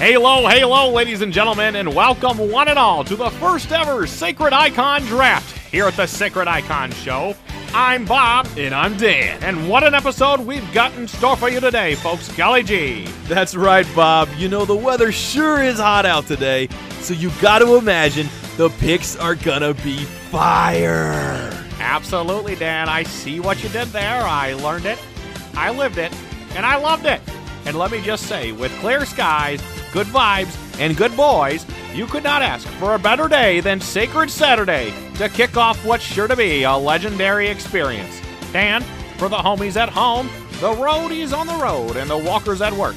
Halo, halo, ladies and gentlemen, and welcome one and all to the first ever Sacred Icon Draft here at the Sacred Icon Show. I'm Bob. And I'm Dan. And what an episode we've got in store for you today, folks. Golly gee. That's right, Bob. You know, the weather sure is hot out today, so you gotta imagine the picks are gonna be fire. Absolutely, Dan. I see what you did there. I learned it, I lived it, and I loved it. And let me just say, with clear skies, good vibes, and good boys, you could not ask for a better day than Sacred Saturday to kick off what's sure to be a legendary experience. And for the homies at home, the roadies on the road, and the walkers at work,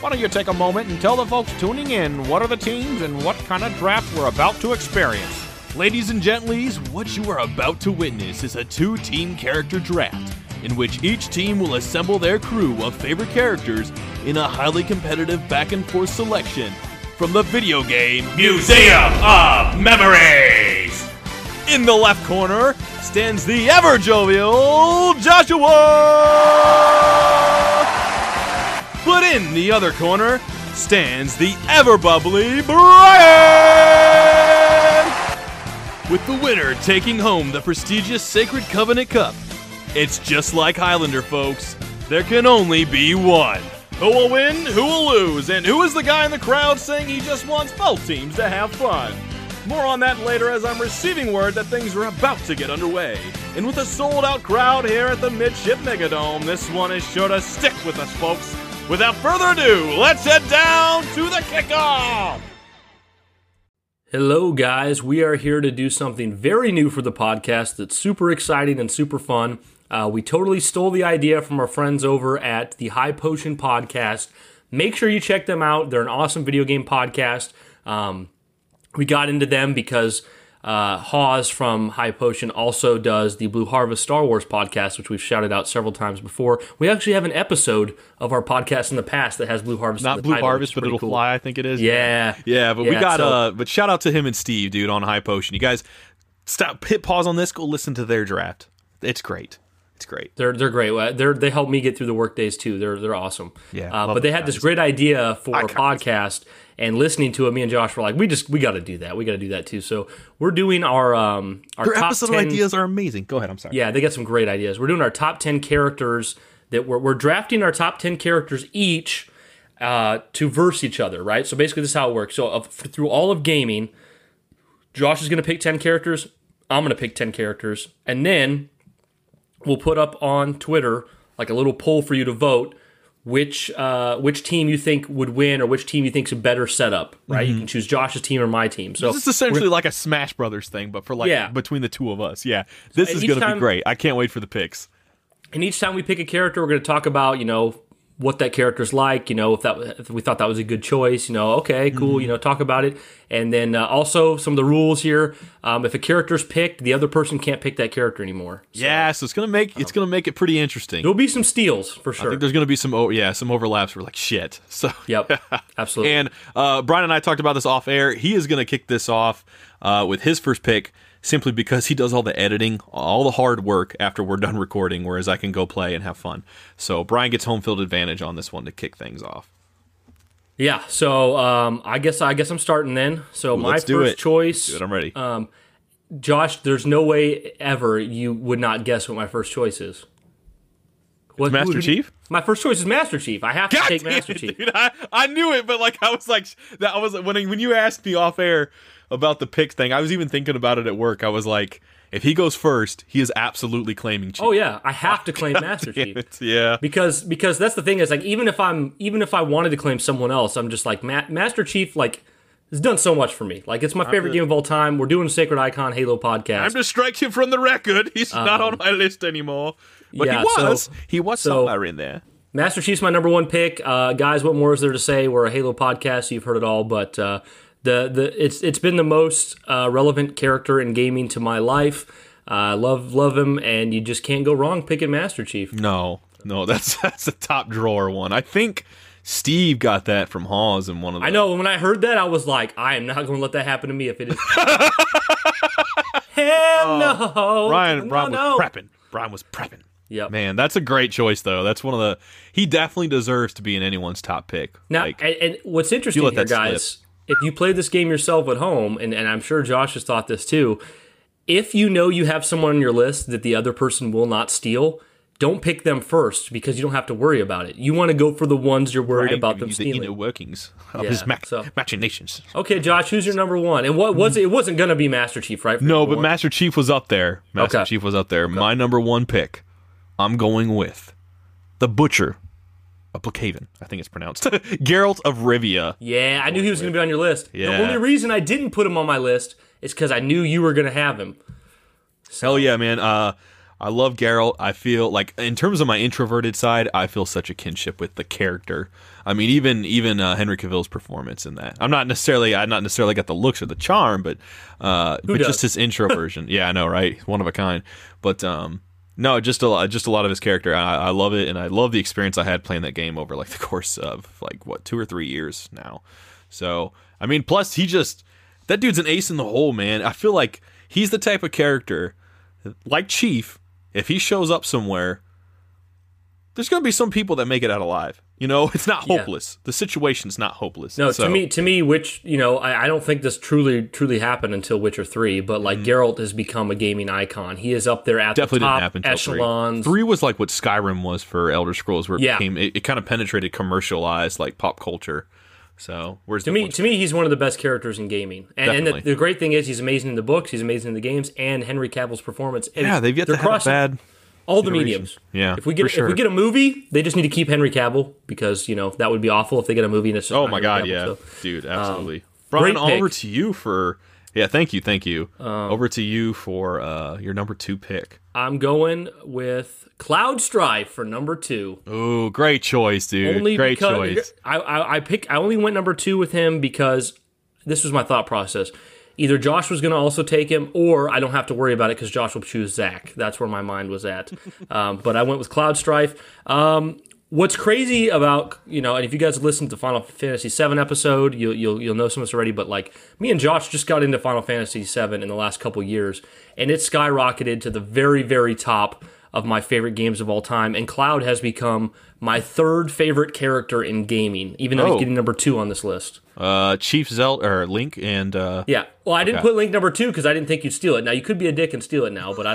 why don't you take a moment and tell the folks tuning in what are the teams and what kind of draft we're about to experience? Ladies and gentleys, what you are about to witness is a two team character draft in which each team will assemble their crew of favorite characters in a highly competitive back and forth selection from the video game Museum of Memories. In the left corner stands the ever jovial Joshua! But in the other corner stands the ever bubbly Brian! With the winner taking home the prestigious Sacred Covenant Cup. It's just like Highlander, folks. There can only be one. Who will win? Who will lose? And who is the guy in the crowd saying he just wants both teams to have fun? More on that later as I'm receiving word that things are about to get underway. And with a sold out crowd here at the Midship Megadome, this one is sure to stick with us, folks. Without further ado, let's head down to the kickoff! Hello, guys. We are here to do something very new for the podcast that's super exciting and super fun. Uh, we totally stole the idea from our friends over at the High Potion Podcast. Make sure you check them out. They're an awesome video game podcast. Um, we got into them because uh, Hawes from High Potion also does the Blue Harvest Star Wars podcast, which we've shouted out several times before. We actually have an episode of our podcast in the past that has Blue Harvest. Not Blue title, Harvest, but it'll cool. fly. I think it is. Yeah, Yeah, but we Yeah, got so- uh but shout out to him and Steve, dude, on High Potion. You guys stop hit pause on this, go listen to their draft. It's great. It's great. They're they're great. They're they help me get through the work days too. They're they're awesome. Yeah, Uh, but they had this great idea for a podcast, and listening to it, me and Josh were like, we just we got to do that. We got to do that too. So we're doing our um our Their top episode 10 ideas are amazing. Go ahead, I'm sorry. Yeah, they got some great ideas. We're doing our top ten characters that we're we're drafting our top ten characters each uh, to verse each other. Right. So basically, this is how it works. So of, through all of gaming, Josh is going to pick ten characters. I'm going to pick ten characters, and then we'll put up on Twitter like a little poll for you to vote which uh, which team you think would win or which team you think's a better setup. Right, you can choose Josh's team or my team. So This is essentially like a Smash Brothers thing, but for like Yeah. between the two of us. Yeah. This is gonna time- be great. I can't wait for the picks. And each time we pick a character, we're going to talk about, you know, what that character's like, you know, if that if we thought that was a good choice, you know, okay, cool, you know, talk about it. And then uh, also some of the rules here. Um, if a character's picked, the other person can't pick that character anymore. So yeah, so it's gonna make it's gonna make it pretty interesting. There'll be some steals for sure. I think there's gonna be some oh yeah, some overlaps. We're like shit. So Yep, absolutely. And uh, Brian and I talked about this off air. He is going to kick this off uh, with his first pick simply because he does all the editing, all the hard work after we're done recording, whereas I can go play and have fun. So Brian gets home field advantage on this one to kick things off. Yeah, so um, I guess I guess I'm starting then. So my let's first do it. choice, I'm ready. Josh. There's no way ever you would not guess what my first choice is. What Master who- Chief? My first choice is Master Chief. I have to take Master it, Chief. dude! I, I knew it, but like I was like that. Was when when you asked me off air about the pick thing. I was even thinking about it at work. I was like, if he goes first, he is absolutely claiming Chief. Oh yeah, I have to claim Master Chief. it, yeah. because because that's the thing is like even if I'm even if I wanted to claim someone else, I'm just like Ma- Master Chief like has done so much for me. Like it's my favorite game of all time. We're doing Sacred Icon Halo podcast. I'm to strike him from the record. He's not on my list anymore. But Um, yeah, he so- was. he was so- somewhere in there. Master Chief's my number one pick. Uh, guys, what more is there to say? We're a Halo podcast, so you've heard it all. But uh, the the it's it's been the most uh, relevant character in gaming to my life. I love love him, and you just can't go wrong picking Master Chief. No, no, that's that's a top drawer one. I think Steve got that from Hawes in one of the I know when I heard that, I was like, I am not going to let that happen to me if it is. Hell no, Oh, Brian, no, Brian was prepping. Brian was prepping. Yeah, Man, that's a great choice though. That's one of the he definitely deserves to be in anyone's top pick. Now, like, and, and what's interesting here, that slip. Guys, if you play this game yourself at home, and, and I'm sure Josh has thought this too, if you know you have someone on your list that the other person will not steal, don't pick them first because you don't have to worry about it. You want to go for the ones you're worried Brian about them you stealing. the inner workings of Yeah, his mach- so- machinations. Okay, Josh, who's your number one? And what was it? It wasn't going to be Master Chief, right? No, but one? Master Chief was up there. Master Okay. Chief was up there. My number one pick. I'm going with the Butcher of A Blaviken. I think it's pronounced Geralt of Rivia. Yeah, I knew he was going to be on your list. Yeah. The only reason I didn't put him on my list is because I knew you were going to have him. Hell yeah, man. Uh, I love Geralt. I feel like, in terms of my introverted side, I feel such a kinship with the character. I mean, even even uh, Henry Cavill's performance in that. I'm not necessarily, I not necessarily got the looks or the charm, but uh, but does? just his introversion. yeah, I know, right? One of a kind. But um, no, just a lot, just a lot of his character. I, I love it, and I love the experience I had playing that game over like the course of like what two or three years now. So I mean, plus he just that dude's an ace in the hole, man. I feel like he's the type of character like Chief. If he shows up somewhere, there's gonna be some people that make it out alive. You know, it's not Yeah. hopeless. The situation's not hopeless. No, So- to me, to me, which you know, I, I don't think this truly, truly happened until Witcher Three. But like mm-hmm. Geralt has become a gaming icon. He is up there at definitely the top didn't happen echelons. three. Three was like what Skyrim was for Elder Scrolls, where it Yeah. became it, it kind of penetrated commercialized like pop culture. So where's To me, to me, he's one of the best characters in gaming. And, and the, the great thing is, he's amazing in the books. He's amazing in the games. And Henry Cavill's performance. yeah, they've yet to have bad. All the mediums. Yeah, If we get sure. if we get a movie, they just need to keep Henry Cavill because you know that would be awful if they get a movie and it's Oh my Henry god, Cavill, yeah, so- dude, absolutely. Brian, over to you for yeah, thank you, thank you. Um, over to you for uh, your number two pick. I'm going with Cloud Strife for number two. Oh, great choice, dude. only great choice. I, I I pick I only went number two with him because this was my thought process. Either Josh was going to also take him, or I don't have to worry about it because Josh will choose Zack. That's where my mind was at. um, but I went with Cloud Strife. Um, what's crazy about you know, and if you guys listened to Final Fantasy VII episode, you'll you'll you'll know some of this already. But like me and Josh just got into Final Fantasy VII in the last couple years, and it skyrocketed to the very very top of my favorite games of all time. And Cloud has become my third favorite character in gaming, even though Oh. he's getting number two on this list. Uh, Chief Zelt or Link and uh, Yeah. Well, I didn't Okay. put Link number two because I didn't think you'd steal it. Now you could be a dick and steal it now, but I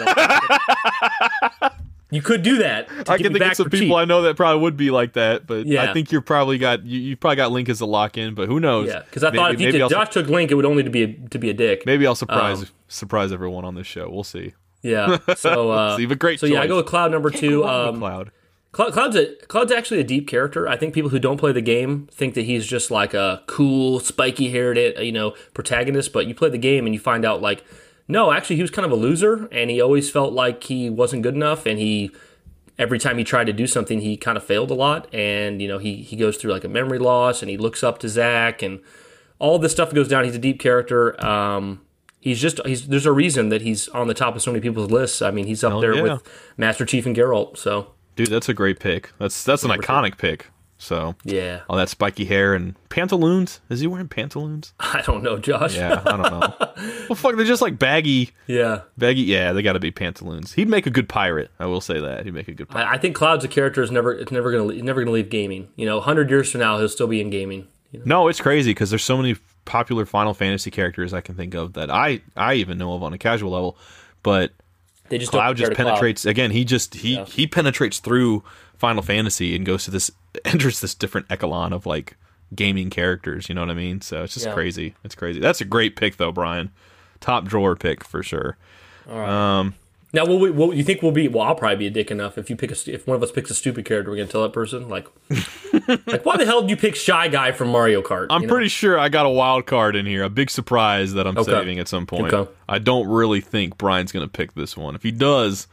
don't. you could do that. To I get can me think back of some people cheap. I know that probably would be like that, but Yeah. I think you're probably got you, you probably got Link as a lock in, but who knows? Yeah, because I thought if you maybe did, I'll, Josh took Link, it would only to be a, to be a dick. maybe I'll surprise Um, surprise everyone on this show. We'll see. Yeah. So, uh, See, but great so yeah, I go with Cloud number two. Um, Cloud. Cloud, Cloud's a Cloud's actually a deep character. I think people who don't play the game think that he's just like a cool, spiky haired, you know, protagonist. But you play the game and you find out like, no, actually he was kind of a loser, and he always felt like he wasn't good enough, and he every time he tried to do something, he kind of failed a lot, and you know he he goes through like a memory loss, and he looks up to Zack, and all this stuff goes down. He's a deep character. Um, he's just he's there's a reason that he's on the top of so many people's lists. I mean, he's up Hell there yeah. with Master Chief and Geralt. So Dude, that's a great pick. That's that's an iconic pick. So yeah, all that spiky hair and pantaloons. Is he wearing pantaloons? I don't know, Josh. Yeah, I don't know. well, fuck, they're just like baggy, Yeah. baggy. Yeah, they got to be pantaloons. He'd make a good pirate. I will say that. He'd make a good pirate. I, I think Cloud's a character is never it's never gonna it's never gonna leave gaming. You know, hundred years from now he'll still be in gaming. No, it's crazy because there's so many popular Final Fantasy characters I can think of that I I even know of on a casual level, but They just Cloud just to Cloud. penetrates again. He just he Yeah. he penetrates through Final Fantasy and goes to this enters this different echelon of like gaming characters. You know what I mean? So it's just Yeah. crazy. It's crazy. That's a great pick though, Brian. Top drawer pick for sure. Um, Now, will we, will you think we'll be? Well, I'll probably be a dick enough if you pick a if one of us picks a stupid character. We're gonna tell that person like, like why the hell did you pick Shy Guy from Mario Kart? I'm You know? pretty sure I got a wild card in here, a big surprise that I'm Okay. saving at some point. Okay. I don't really think Brian's going to pick this one. If he does,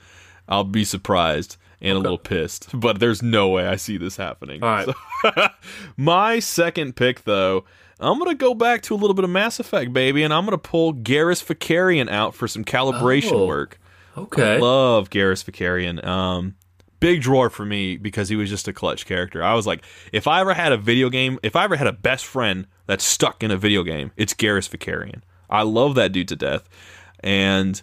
I'll be surprised and a little pissed. But there's no way I see this happening. All right. So- my second pick, though, I'm going to go back to a little bit of Mass Effect, baby, and I'm going to pull Garrus Vakarian out for some calibration Oh. work. Okay. I Love Garrus Vakarian. Um, big drawer for me because he was just a clutch character. I was like, if I ever had a video game, if I ever had a best friend that's stuck in a video game, it's Garrus Vakarian. I love that dude to death. And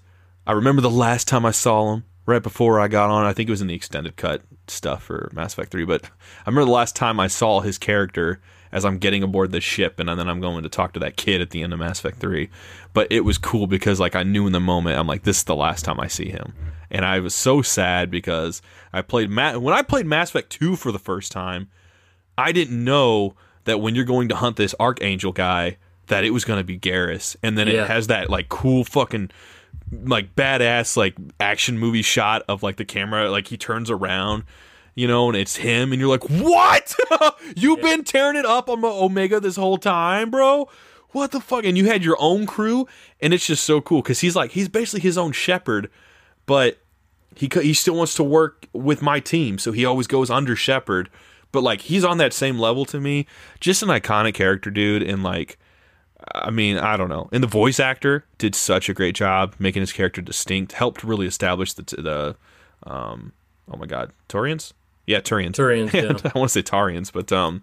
I remember the last time I saw him right before I got on. I think it was in the extended cut stuff for Mass Effect 3. But I remember the last time I saw his character as I'm getting aboard this ship and then I'm going to talk to that kid at the end of Mass Effect 3. But it was cool because like I knew in the moment I'm like this is the last time I see him. And I was so sad because I played Ma- when I played Mass Effect 2 for the first time, I didn't know that when you're going to hunt this Archangel guy that it was going to be Garrus and then Yeah. it has that like cool fucking like badass like action movie shot of like the camera like he turns around you know and it's him and you're like what you've been tearing it up on omega this whole time bro what the fuck and you had your own crew and it's just so cool because he's like he's basically his own Shepard but he he still wants to work with my team, so he always goes under Shepard. But like he's on that same level to me. Just an iconic character, dude. And like, I mean, I don't know. And the voice actor did such a great job making his character distinct. Helped really establish the the um oh my god Turians. Yeah, Turians. Turians, yeah. I want to say Tarians, but um,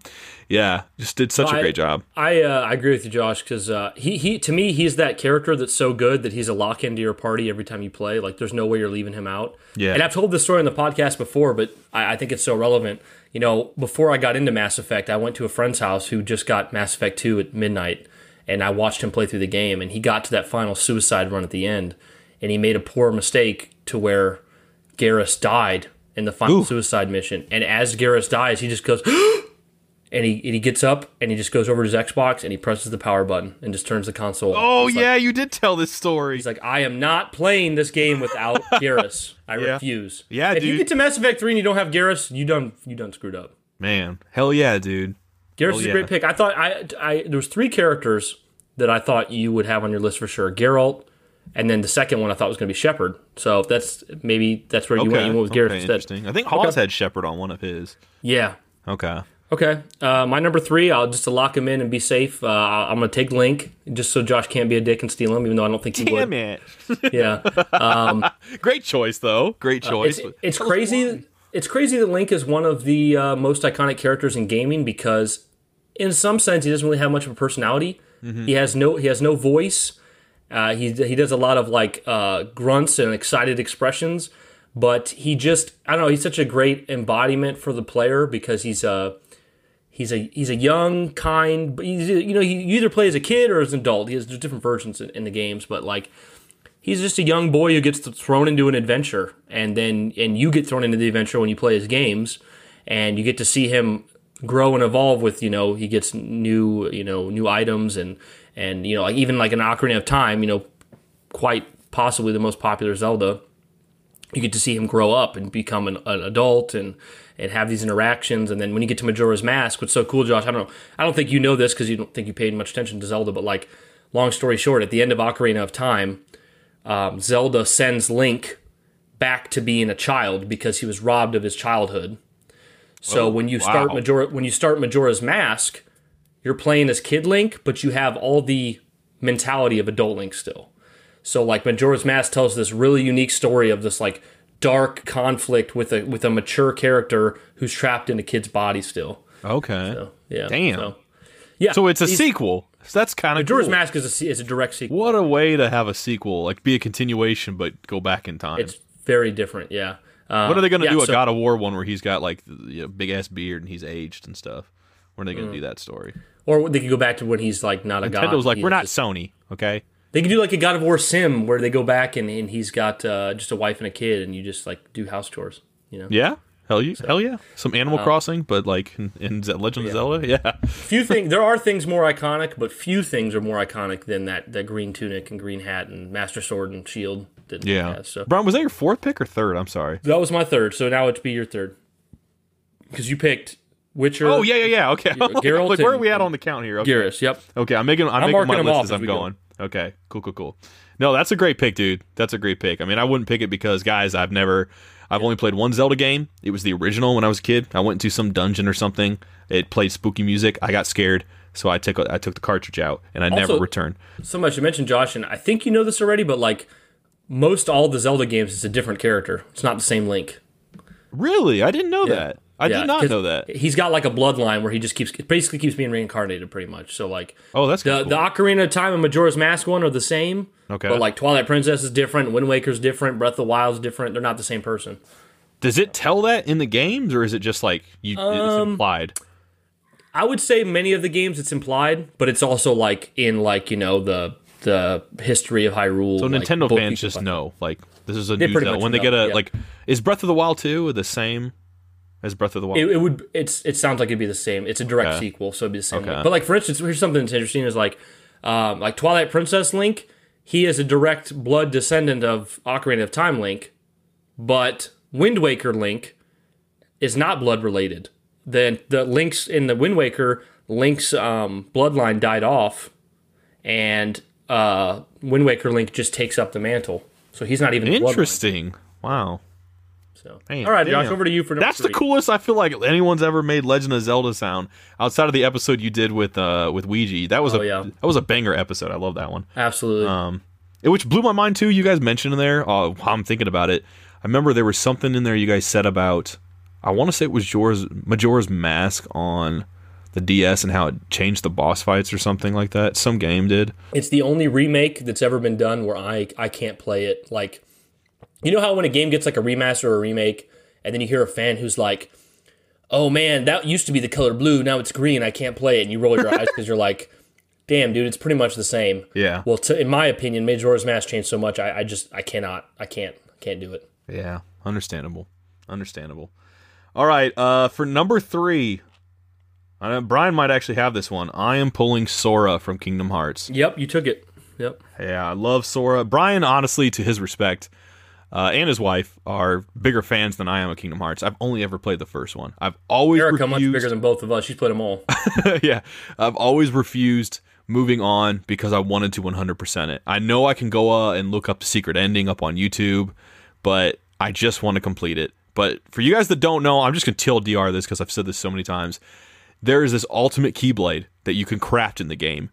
yeah, just did such a great job. I uh, I agree with you, Josh, because uh, he he to me he's that character that's so good that he's a lock into your party every time you play. Like there's no way you're leaving him out. Yeah. And I've told this story on the podcast before, but I, I think it's so relevant. You know, before I got into Mass Effect, I went to a friend's house who just got Mass Effect 2 at midnight, and I watched him play through the game. And he got to that final suicide run at the end, and he made a poor mistake to where Garrus died in the final Ooh. suicide mission. And as Garrus dies, he just goes, and he and he gets up and he just goes over to his Xbox and he presses the power button and just turns the console. on. Oh He's like- yeah, you did tell this story. He's like, I am not playing this game without Garrus. I Yeah. refuse. Yeah, if you get to Mass Effect three and you don't have Garrus, you done you done screwed up. Man, hell yeah, dude. Garrus Oh, is yeah. a great pick. I thought I I there was three characters that I thought you would have on your list for sure. Geralt, and then the second one I thought was going to be Shepard. So that's maybe that's where you went. You went with Garrus okay, instead. interesting. I think Hawes had Shepard on one of his. Yeah. Okay. Okay. Uh, my number three, I'll just to lock him in and be safe. Uh, I'm going to take Link just so Josh can't be a dick and steal him, even though I don't think he Damn would. it. Yeah. Great choice, though. Great choice. Uh, It's, it's crazy. It's crazy that Link is one of the uh, most iconic characters in gaming because, in some sense, he doesn't really have much of a personality. He has no he has no voice. Uh, he he does a lot of like uh, grunts and excited expressions, but he just I don't know. He's such a great embodiment for the player because he's a he's a he's a young kind. He's, you know, he either play as a kid or as an adult. He has different versions in, in the games, but like he's just a young boy who gets thrown into an adventure and then and you get thrown into the adventure when you play his games and you get to see him grow and evolve with you know he gets new you know new items and and you know like even like an Ocarina of Time you know quite possibly the most popular Zelda you get to see him grow up and become an, an adult and and have these interactions and then when you get to Majora's Mask what's so cool Josh I don't know I don't think you know this because you don't think you paid much attention to Zelda but like long story short at the end of Ocarina of Time um, Zelda sends Link back to being a child because he was robbed of his childhood. So Oh, when you start. Majora, when you start Majora's Mask, you're playing as Kid Link, but you have all the mentality of adult Link still. So like Majora's Mask tells this really unique story of this like dark conflict with a with a mature character who's trapped in a kid's body still. okay. So, yeah. Damn. So, yeah. So it's a sequel. So that's kind of Majora's cool. Mask is a, is a direct sequel. What a way to have a sequel, like be a continuation, but go back in time. It's very different. Yeah. Uh, what are they going to yeah, do? A God of War one where he's got like you know, big ass beard and he's aged and stuff. When are they going to do that story? Or they could go back to when he's like not a god. Nintendo was like, He's we're not just- Sony, okay? They could do like a God of War sim where they go back and, and he's got uh, just a wife and a kid, and you just like do house chores. You know, Yeah, hell yeah, hell yeah. Some Animal Crossing, but like in, in Ze- Legend of Zelda, yeah. few things. There are things more iconic, but few things are more iconic than that that green tunic and green hat and Master Sword and shield. That Yeah. has, so Brian, was that your fourth pick or third? I'm sorry. that was my third. So now it'd be your third because you picked Witcher. Oh yeah, yeah, yeah. Okay. Geralt like, where are we at on the count here? Okay. Garrus. Yep. Okay, I'm making I'm, I'm making marking my them list off as as I'm we go. going. Okay, cool, cool, cool. No, that's a great pick, dude. That's a great pick. I mean, I wouldn't pick it because, guys, I've never, I've only played one Zelda game. It was the original when I was a kid. I went into some dungeon or something. It played spooky music. I got scared, so I took I took the cartridge out and I never returned. So much Somebody should mention Josh, and I think you know this already, but like most all the Zelda games, it's a different character. It's not the same Link. Really, I didn't know that. I Yeah, did not know that. He's got like a bloodline where he just keeps basically keeps being reincarnated pretty much. So like Oh, that's the kinda the. Ocarina of Time and Majora's Mask one are the same. Okay. But like Twilight Princess is different, Wind Waker's different, Breath of the Wild's different. They're not the same person. Does it tell that in the games, or is it just like you? Um, it's implied. I would say many of the games it's implied, but it's also like in like, you know, the the history of Hyrule. So like, Nintendo fans just know, like this is a They new Zelda. When they know, get a yeah. like, is Breath of the Wild two the same as Breath of the Wild? It, it would. It's. It sounds like it'd be the same. It's a direct Okay. sequel, so it'd be the same. Okay. Way. But like for instance, here's something that's interesting: is like, um, like Twilight Princess Link. He is a direct blood descendant of Ocarina of Time Link, but Wind Waker Link is not blood related. The the links in the Wind Waker Link's um, bloodline died off, and uh, Wind Waker Link just takes up the mantle. So he's not even. Interesting. Wow. So. Man, All right, Josh, damn. over to you for number That's the coolest I feel like anyone's ever made Legend of Zelda sound outside of the episode you did with uh with Ouija. That was Oh, a yeah. that was a banger episode. I love that one. Absolutely. Um, it- which blew my mind too. You guys mentioned in there. Uh, I'm thinking about it, I remember there was something in there you guys said about. I want to say it was Majora's, Majora's Mask on the DS and how it changed the boss fights or something like that. Some game did. It's the only remake that's ever been done where I I can't play it. Like, you know how when a game gets like a remaster or a remake, and then you hear a fan who's like, "Oh man, that used to be the color blue, now it's green. I can't play it," and you roll your eyes because you're like, "Damn, dude, it's pretty much the same." Yeah. Well, to, in my opinion, Majora's Mask changed so much. I, I just I cannot. I can't. Can't do it. Yeah, understandable. Understandable. All right, uh, for number three, I know Brian might actually have this one. I am pulling Sora from Kingdom Hearts. Yep, you took it. Yep. Yeah, I love Sora. Brian, honestly, to his respect, uh, and his wife are bigger fans than I am of Kingdom Hearts. I've only ever played the first one. I've always Erica much bigger than both of us. She's played them all. yeah, I've always refused moving on because I wanted to 100% it. I know I can go uh, and look up the secret ending up on YouTube, but I just want to complete it. But for you guys that don't know, I'm just going to tell Dr this because I've said this so many times. There is this ultimate Keyblade that you can craft in the game.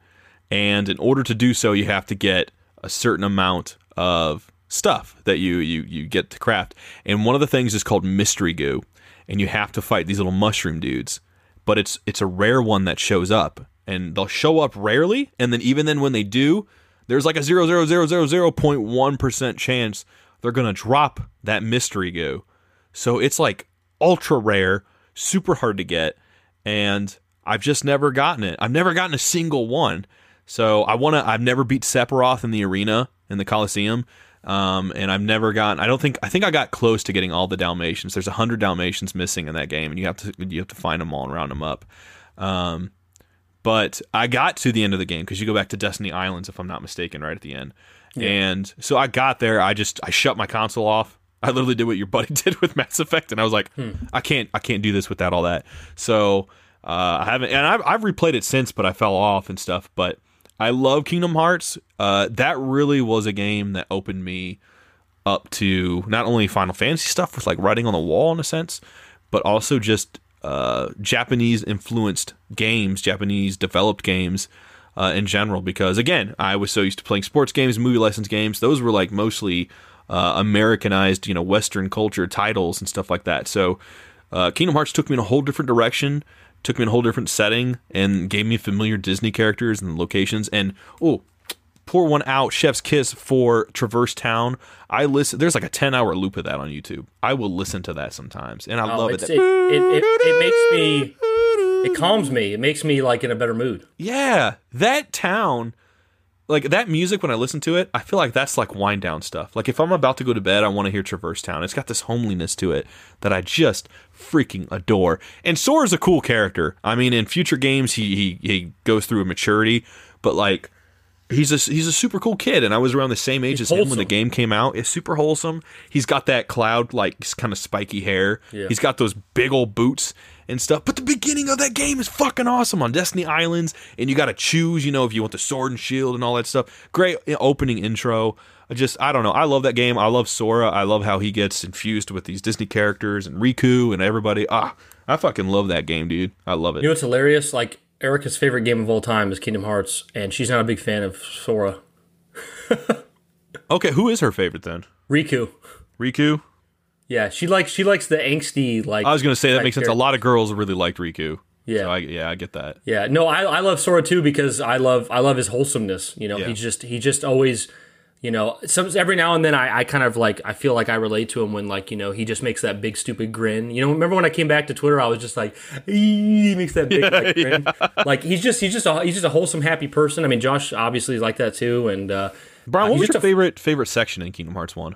And in order to do so, you have to get a certain amount of stuff that you, you, you get to craft. And one of the things is called Mystery Goo. And you have to fight these little mushroom dudes. But it's it's a rare one that shows up. And they'll show up rarely. And then even then when they do there's like a 0.1% chance they're to drop that mystery goo. So it's like ultra rare super hard to get. And I've just never gotten it. I've never gotten a single one. So I want to I've never beat Sephiroth in the arena in the Coliseum um, and I've never gotten. I don't think. I think I got close to getting all the Dalmatians. There's a hundred Dalmatians missing in that game, and you have to you have to find them all and round them up. Um, but I got to the end of the game because you go back to Destiny Islands, if I'm not mistaken, right at the end. And so I got there. I just I shut my console off. I literally did what your buddy did with Mass Effect, and I was like, I can't I can't do this without all that. So uh, I haven't, and I've, I've replayed it since, but I fell off and stuff. But I love Kingdom Hearts. Uh, that really was a game that opened me up to not only Final Fantasy stuff with like writing on the wall in a sense, but also just uh, Japanese influenced games, Japanese developed games uh, in general. Because again, I was so used to playing sports games, movie license games. Those were like mostly uh, Americanized, you know, Western culture titles and stuff like that. So uh, Kingdom Hearts took me in a whole different direction. Took me in a whole different setting and gave me familiar Disney characters and locations. And oh, pour one out chef's kiss for traverse town i listen there's like a 10 hour loop of that on youtube i will listen to that sometimes and i Oh, love it It, it, it, it makes me It calms me. It makes me like in a better mood. Yeah, that town, like that music when I listen to it, I feel like that's like wind down stuff. Like if I'm about to go to bed, I want to hear Traverse Town. It's got this homeliness to it that I just freaking adore. And Sora's a cool character. I mean, in future games, he he, he goes through a maturity, but like. He's a he's a super cool kid, and I was around the same age He's as him when the game came out. It's super wholesome. He's got that cloud like kind of spiky hair. Yeah. He's got those big old boots and stuff. But the beginning of that game is fucking awesome on Destiny Islands, and you got to choose, you know, if you want the sword and shield and all that stuff. Great opening intro. I just, I don't know. I love that game. I love Sora. I love how he gets infused with these Disney characters and Riku and everybody. Ah, I fucking love that game, dude. I love it. You know what's hilarious? Like Erica's favorite game of all time is Kingdom Hearts, and she's not a big fan of Sora. okay, who is her favorite then? Riku. Riku. Yeah, she likes she likes the angsty like. I was gonna say that makes sense. A lot of girls really liked Riku. Yeah. So I, yeah, I get that. Yeah, no, I, I love Sora too because I love I love his wholesomeness. You know, Yeah. he just he just always, you know, some every now and then I, I kind of like I feel like I relate to him when like you know he just makes that big stupid grin. You know, remember when I came back to Twitter, I was just like he makes that big like, grin. Like he's just he's just a, he's just a wholesome happy person. I mean, Josh obviously is like that too, and uh, Brian, uh, what was your a- favorite favorite section in Kingdom Hearts One?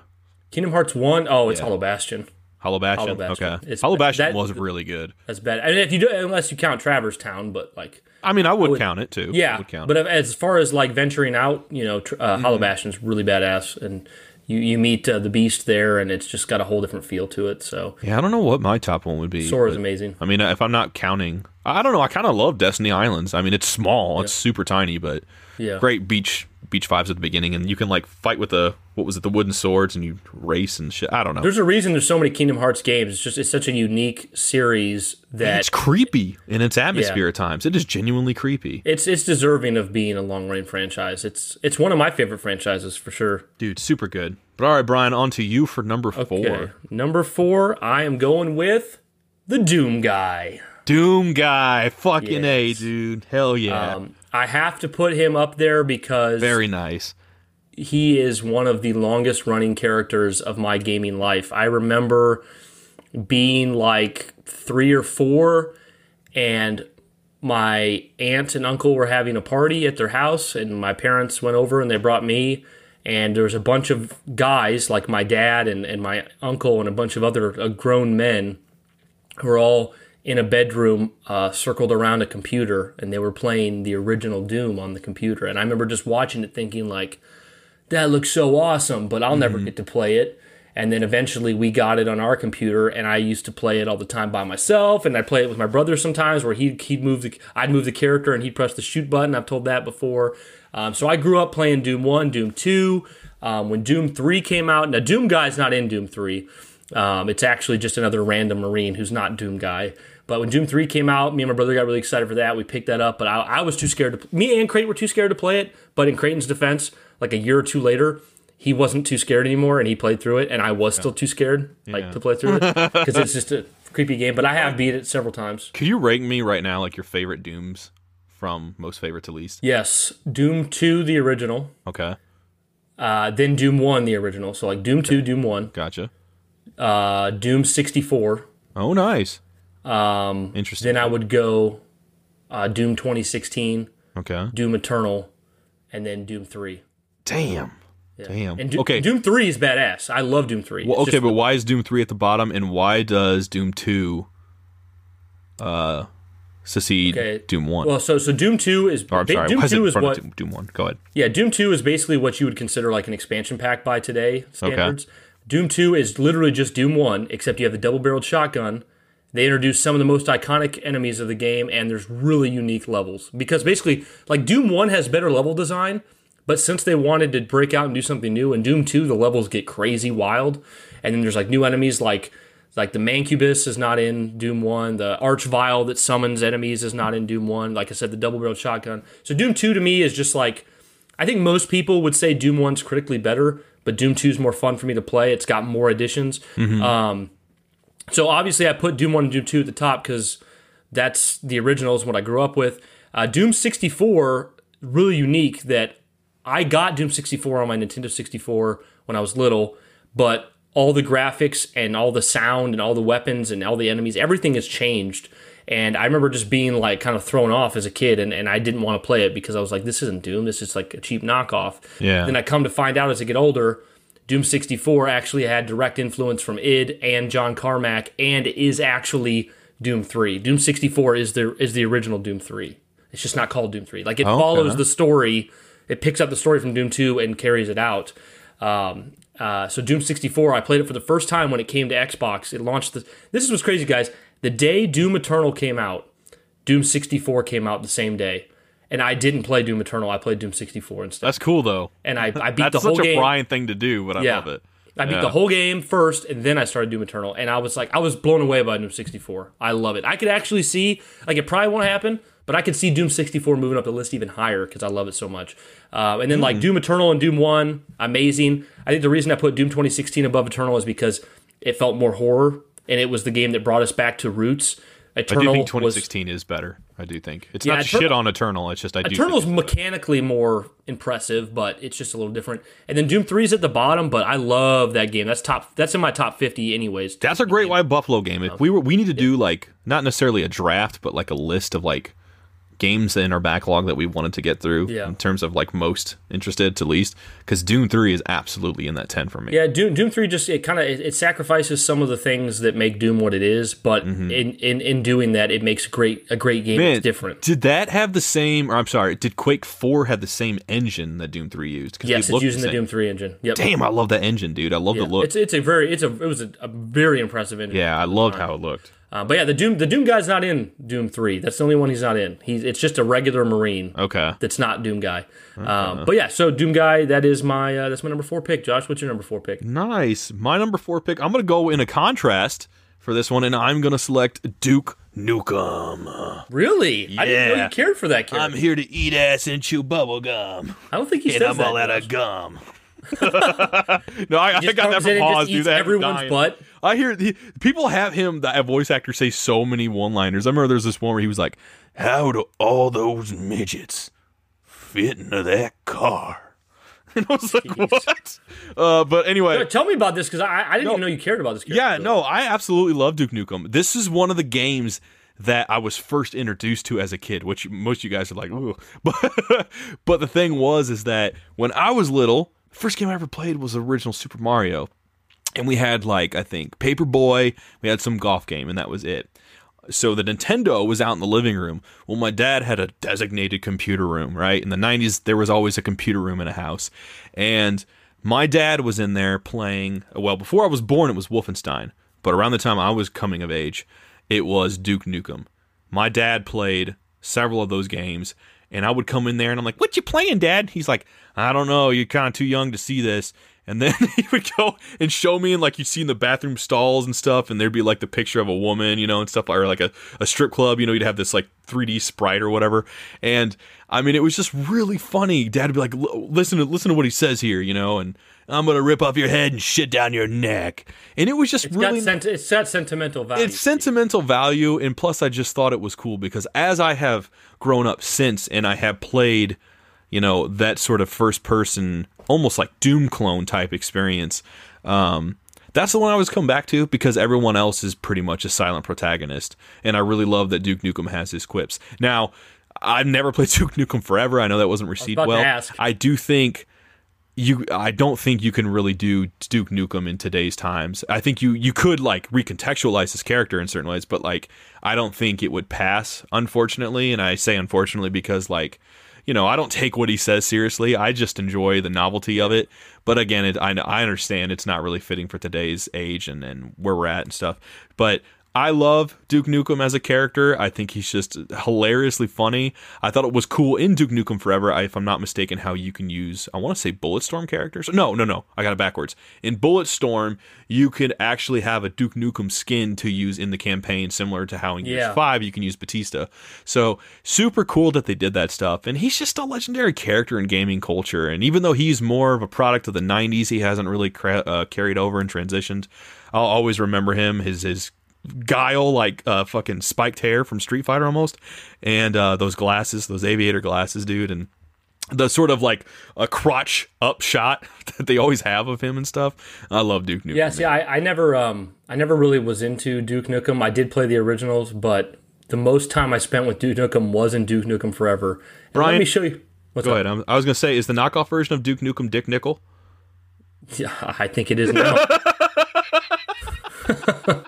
Kingdom Hearts one? Oh, it's Yeah. Hollow Bastion. Hollow Bastion. Hollow Bastion. Okay. It's- Hollow Bastion that- was really good. That's bad. I mean, if you do unless you count Traverse Town, but like. I mean, I would, count it too. Yeah, I Yeah, would count but it. as far as like venturing out, you know, uh, Mm-hmm. Hollow Bastion's really badass, and you you meet uh, the Beast there, and it's just got a whole different feel to it. So Yeah, I don't know what my top one would be. Sora's amazing. I mean, if I'm not counting, I don't know. I kind of love Destiny Islands. I mean, it's small, it's super tiny, but Yeah. great beach beach vibes at the beginning, and you can like fight with the what was it, the wooden swords, and you race and shit. I don't know. There's a reason there's so many Kingdom Hearts games. It's just it's such a unique series that it's creepy in its atmosphere at times. It is genuinely creepy, it's it's deserving of being a long running franchise. It's it's one of my favorite franchises for sure. dude. Super good. But all right, Brian, on to you for number four. Okay. Number four, I am going with the Doom guy. Doom guy, fucking a dude. Hell yeah, Um, I have to put him up there because very nice. He is one of the longest running characters of my gaming life. I remember being like three or four, and my aunt and uncle were having a party at their house, and my parents went over and they brought me. And there was a bunch of guys, like my dad and, and my uncle, and a bunch of other uh, grown men who were all in a bedroom uh, circled around a computer, and they were playing the original Doom on the computer. And I remember just watching it, thinking like, that looks so awesome, but I'll never get to play it. And then eventually we got it on our computer, and I used to play it all the time by myself, and I play it with my brother sometimes, where he'd he'd move the I'd move the character and he'd press the shoot button. I've told that before. Um, so I grew up playing Doom One, Doom Two. Um, when Doom Three came out, now Doom Guy's not in Doom Three. Um, it's actually just another random Marine who's not Doom Guy. But when Doom 3 came out, me and my brother got really excited for that. We picked that up, but I, I was too scared to. Me and Creighton were too scared to play it. But in Creighton's defense, like a year or two later, he wasn't too scared anymore, and he played through it, and I was still too scared, like Yeah. to play through it because it's just a creepy game. But I have beat it several times. Could you rank me right now like your favorite Dooms from most favorite to least? Yes, Doom 2, the original, Okay, uh, then Doom 1, the original. So like Doom 2, Doom 1, gotcha. uh, Doom 64. Oh, nice. Um, interesting. Then I would go uh, Doom 2016, okay. Doom Eternal, and then Doom 3. Damn. Damn. And okay. Doom 3 is badass. I love Doom 3. well, okay, but why is Doom three at the bottom, and why does Doom two, uh, secede Okay. Doom one? well, so so Doom 2 is or I'm ba- sorry, Doom why is 2 it is what Doom, Doom one? Go ahead. Yeah, Doom 2 is basically what you would consider like an expansion pack by today standards. Doom 2 is literally just Doom 1, except you have the double barreled shotgun. They introduce some of the most iconic enemies of the game, and there's really unique levels. Because basically, like Doom 1 has better level design, but since they wanted to break out and do something new, in Doom 2, the levels get crazy wild. And then there's like new enemies like like the Mancubus is not in Doom 1, the Archvile that summons enemies is not in Doom 1. Like I said, the double barreled shotgun. So Doom 2 to me is just like I think most people would say Doom 1's critically better, but Doom 2 is more fun for me to play. It's got more additions. Um, so obviously, I put Doom 1 and Doom 2 at the top because that's the originals, and what I grew up with. Uh, Doom 64, really unique that I got Doom 64 on my Nintendo 64 when I was little, but all the graphics and all the sound and all the weapons and all the enemies, everything has changed. And I remember just being like kind of thrown off as a kid, and, and I didn't want to play it because I was like, this isn't Doom. This is like a cheap knockoff. Yeah. Then I come to find out as I get older, Doom 64 actually had direct influence from id and John Carmack, and is actually Doom 3. Doom 64 is the is the original Doom 3. It's just not called Doom 3. Like it Okay. follows uh-huh. the story. It picks up the story from Doom 2 and carries it out. Um, uh, so Doom 64, I played it for the first time when it came to Xbox. It launched the. This is what's crazy, guys. The day Doom Eternal came out, Doom 64 came out the same day, and I didn't play Doom Eternal. I played Doom 64 instead, That's cool though. and I, I beat the whole game. That's such a. Brian thing to do, but I Yeah. love it. I beat Yeah. the whole game first, and then I started Doom Eternal, and I was like, I was blown away by Doom 64. I love it. I could actually see, like, it probably won't happen, but I could see Doom 64 moving up the list even higher because I love it so much. Uh, and then Hmm. like Doom Eternal and Doom One, amazing. I think the reason I put Doom 2016 above Eternal is because it felt more horror, and it was the game that brought us back to roots. I Eternal do think was 2016 is better. I do think it's Yeah, not Eter- shit on Eternal. It's just I do. Eternal's mechanically more impressive, but it's just a little different. And then Doom 3 is at the bottom, but I love that game. That's top. That's in my top 50, anyways. That's a great White Buffalo game. If we were, we need to do like not necessarily a draft, but like a list of like games in our backlog that we wanted to get through Yeah. in terms of like most interested to least. Because Doom Three is absolutely in that ten for me. Yeah, Doom Doom Three just it kind of it, it sacrifices some of the things that make Doom what it is, but in, in in doing that, it makes great a great game. Mm-hmm. Man, it's different. Did that have the same? Or I'm sorry, did Quake Four have the same engine that Doom Three used? 'Cause Yes, they it's using the same. Doom Three engine. Yep. Damn, I love that engine, dude. I love Yeah. the look. It's it's a very it's a it was a, a very impressive engine. yeah, I loved how it looked. Uh, but yeah, the Doom the Doom guy's not in Doom Three. That's the only one he's not in. He's it's just a regular Marine. Okay. That's not Doom guy. Um, but yeah, so Doom guy that is my uh, that's my number four pick. Josh, what's your number four pick? Nice. My number four pick. I'm gonna go in a contrast for this one, and I'm gonna select Duke Nukem. Really? Yeah. I didn't know you cared for that character. I'm here to eat ass and chew bubble gum, I don't think he and says I'm that. all out of gum. no, I, I got that from and Pause, just eats dude. That everyone's dying. butt. I hear the, people have him, that voice actor, say so many one-liners. I remember there's this one where he was like, "How do all those midgets fit into that car?" And I was like, "What?" Uh, but anyway, No, Tell me about this because I, I didn't No. even know you cared about this character. Yeah, no, I absolutely love Duke Nukem. This is one of the games that I was first introduced to as a kid, which most of you guys are like, ooh. But, but the thing was, is that when I was little, the first game I ever played was the original Super Mario. And we had, like, I think, Paperboy, we had some golf game, and that was it. So the Nintendo was out in the living room. Well, my dad had a designated computer room, right? In the 90s, there was always a computer room in a house. And my dad was in there playing, well, before I was born, it was Wolfenstein. But around the time I was coming of age, it was Duke Nukem. My dad played several of those games, and I would come in there and I'm like, What you playing, Dad? He's like, I don't know, you're kind of too young to see this. And then he would go and show me, and like you'd see in the bathroom stalls and stuff, and there'd be like the picture of a woman, you know, and stuff, or like a, a strip club, you know, you'd have this like 3D sprite or whatever. And I mean, it was just really funny. Dad would be like, listen to listen to what he says here, you know, and I'm gonna rip off your head and shit down your neck. And it was just It's really got sent- it's got sentimental value. it's sentimental value and plus i just thought it was cool because as i have grown up since and i have played you know that sort of first person almost like doom clone type experience um that's the one I was coming back to because everyone else is pretty much a silent protagonist, and I really love that Duke Nukem has his quips. Now, I've never played Duke Nukem Forever. I know that wasn't received about to well. I do think you I don't think you can really do Duke Nukem in today's times. I think you you could like recontextualize his character in certain ways, but like I don't think it would pass, unfortunately. And I say unfortunately because like you know I don't take what he says seriously. I just enjoy the novelty of it. But again, it, I I understand it's not really fitting for today's age and and where we're at and stuff. But I love Duke Nukem as a character. I think he's just hilariously funny. I thought it was cool in Duke Nukem Forever, if I'm not mistaken, how you can use, I want to say Bulletstorm characters. No, no, no. I got it backwards. In Bulletstorm, you could actually have a Duke Nukem skin to use in the campaign, similar to how in Gears Yeah. 5 you can use Batista. So, super cool that they did that stuff. And he's just a legendary character in gaming culture. And even though he's more of a product of the 90s, he hasn't really cra- uh, carried over and transitioned. I'll always remember him, his, his guile like uh fucking spiked hair from Street Fighter almost and uh those glasses those aviator glasses dude and the sort of like a crotch up shot that they always have of him and stuff I love Duke Nukem Yeah, see, I, I never, um, I never really was into Duke Nukem. I did play the originals, but the most time I spent with Duke Nukem was in Duke Nukem Forever. And Brian, let me show you. What's Go up? ahead. I'm, I was gonna say, is the knockoff version of Duke Nukem Dick Nickel? Yeah, I think it is now.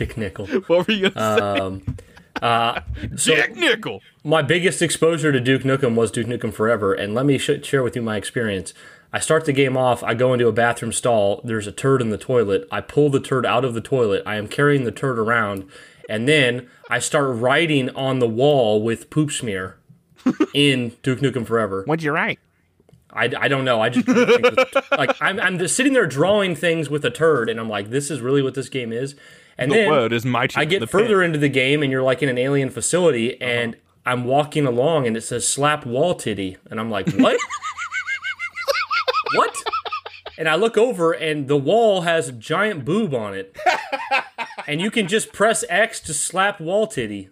Dick Nickel. What were you gonna Uh, say? Dick Nickel. My biggest exposure to Duke Nukem was Duke Nukem Forever, and let me sh- share with you my experience. I start the game off. I go into a bathroom stall. There's a turd in the toilet. I pull the turd out of the toilet. I am carrying the turd around, and then I start writing on the wall with poop smear in Duke Nukem Forever. What'd you write? I, I don't know. I just like I'm I'm just sitting there drawing things with a turd, and I'm like, this is really what this game is. And The then word is my I get pen. further into the game, and you're like in an alien facility, Uh-huh. and I'm walking along, and it says "slap wall titty," and I'm like, what? what? And I look over, and the wall has a giant boob on it, and you can just press X to slap wall titty.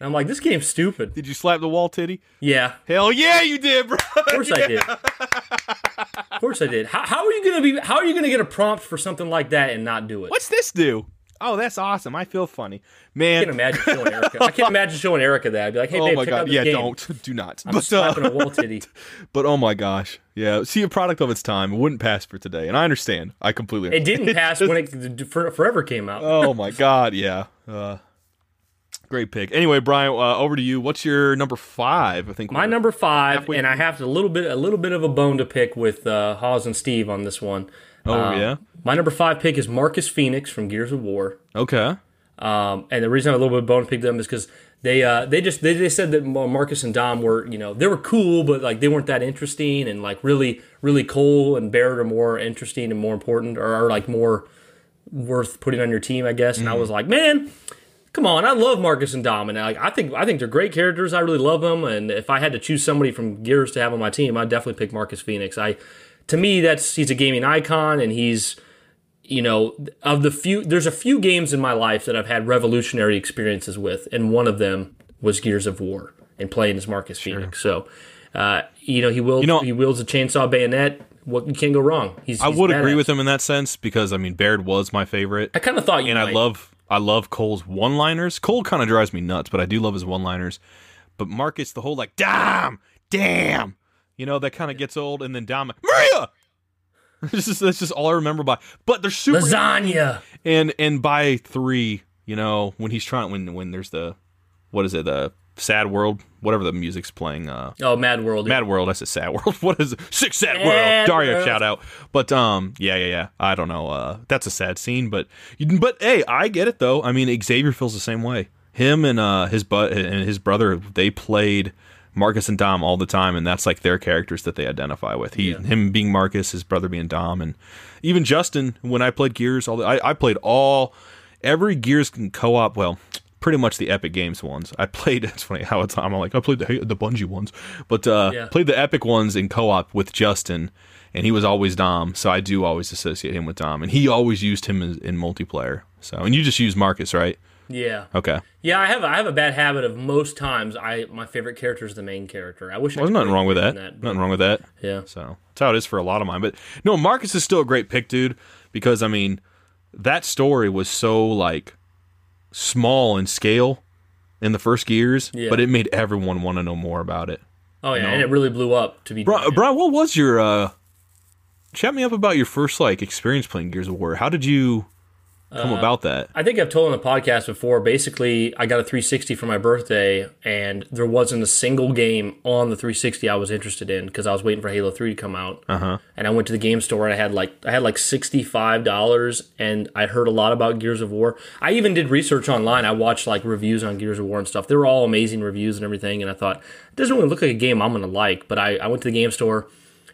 And I'm like, this game's stupid. Did you slap the wall titty? Yeah, Hell yeah, you did, bro. of course I did. Course I did. How, how are you gonna be? How are you gonna get a prompt for something like that and not do it? What's this do? Oh, that's awesome. I feel funny, I man. can't imagine showing Erica. I can't imagine showing Erica that. I'd be like, "Hey, oh babe, my check god, out this yeah, game. don't do not. I'm but slapping uh, a wall titty. but oh my gosh, yeah. See, a product of its time. It wouldn't pass for today, and I understand. I completely. It didn't pass when it forever came out. oh my god, yeah. Uh, great pick. Anyway, Brian, uh, over to you. What's your number five? I think My number five, halfway and I have a little bit a little bit of a bone to pick with uh, Hawes and Steve on this one. Oh Um, yeah. My number five pick is Marcus Phoenix from Gears of War. Okay. Um, and the reason I have a little bit of bone to pick them is because they uh, they just they, they said that Marcus and Dom were you know they were cool, but like they weren't that interesting, and like really really Cole and Baird are more interesting and more important, or are like more worth putting on your team, I guess. And I was like, man, come on, I love Marcus and Dom, and like I think I think they're great characters. I really love them, and if I had to choose somebody from Gears to have on my team, I'd definitely pick Marcus Phoenix. I to me that's he's a gaming icon, and he's you know, of the few, there's a few games in my life that I've had revolutionary experiences with, and one of them was Gears of War and playing as Marcus Phoenix. So, uh, you know, he wields know- he wields a chainsaw bayonet. What you can't go wrong. He's, I he's would agree with him in that sense because I mean Baird was my favorite. I kind of thought you and I love I love Cole's one liners. Cole kind of drives me nuts, but I do love his one liners. But Marcus, the whole like damn, damn, you know that kind of gets old. And then Dom, Maria. This is that's just all I remember by. But they're super. lasagna. And and by three, you know when he's trying when when there's the what is it the sad world whatever the music's playing uh Oh, Mad World. Mad World. I said Sad World. What is it? Six Sad Mad World. Dario, World. shout out. But um, yeah, yeah, yeah. I don't know. Uh, that's a sad scene, but but hey, I get it though. I mean, Xavier feels the same way. Him and uh his but and his brother, they played Marcus and Dom all the time, and that's like their characters that they identify with. He, him being Marcus, his brother being Dom, and even Justin. When I played Gears, all the, I, I played all every Gears can co-op. Well, pretty much the Epic Games ones. I played. It's funny how it's. I'm like I played the the Bungie ones, but uh, Yeah. played the Epic ones in co-op with Justin, and he was always Dom. So I do always associate him with Dom, and he always used him in, in multiplayer. So and you just use Marcus, right? Yeah. Okay. Yeah, I have a, I have a bad habit of most times I my favorite character is the main character. I wish I There's nothing wrong with more that. Nothing wrong with that. Yeah. So that's how it is for a lot of mine. But no, Marcus is still a great pick, dude, because I mean, that story was so like small in scale in the first Gears, Yeah. but it made everyone want to know more about it. Oh yeah, and it really blew up to be. Brian, what was your uh chat me up about your first like experience playing Gears of War? How did you come Uh, about that? I think I've told on the podcast before. Basically, I got a 360 for my birthday, and there wasn't a single game on the 360 I was interested in because I was waiting for Halo 3 to come out. Uh-huh. And I went to the game store and I had like I had like 65 dollars, and I heard a lot about Gears of War. I even did research online. I watched like reviews on Gears of War and stuff. They were all amazing reviews and everything, and I thought it doesn't really look like a game I'm gonna like. But I, I went to the game store.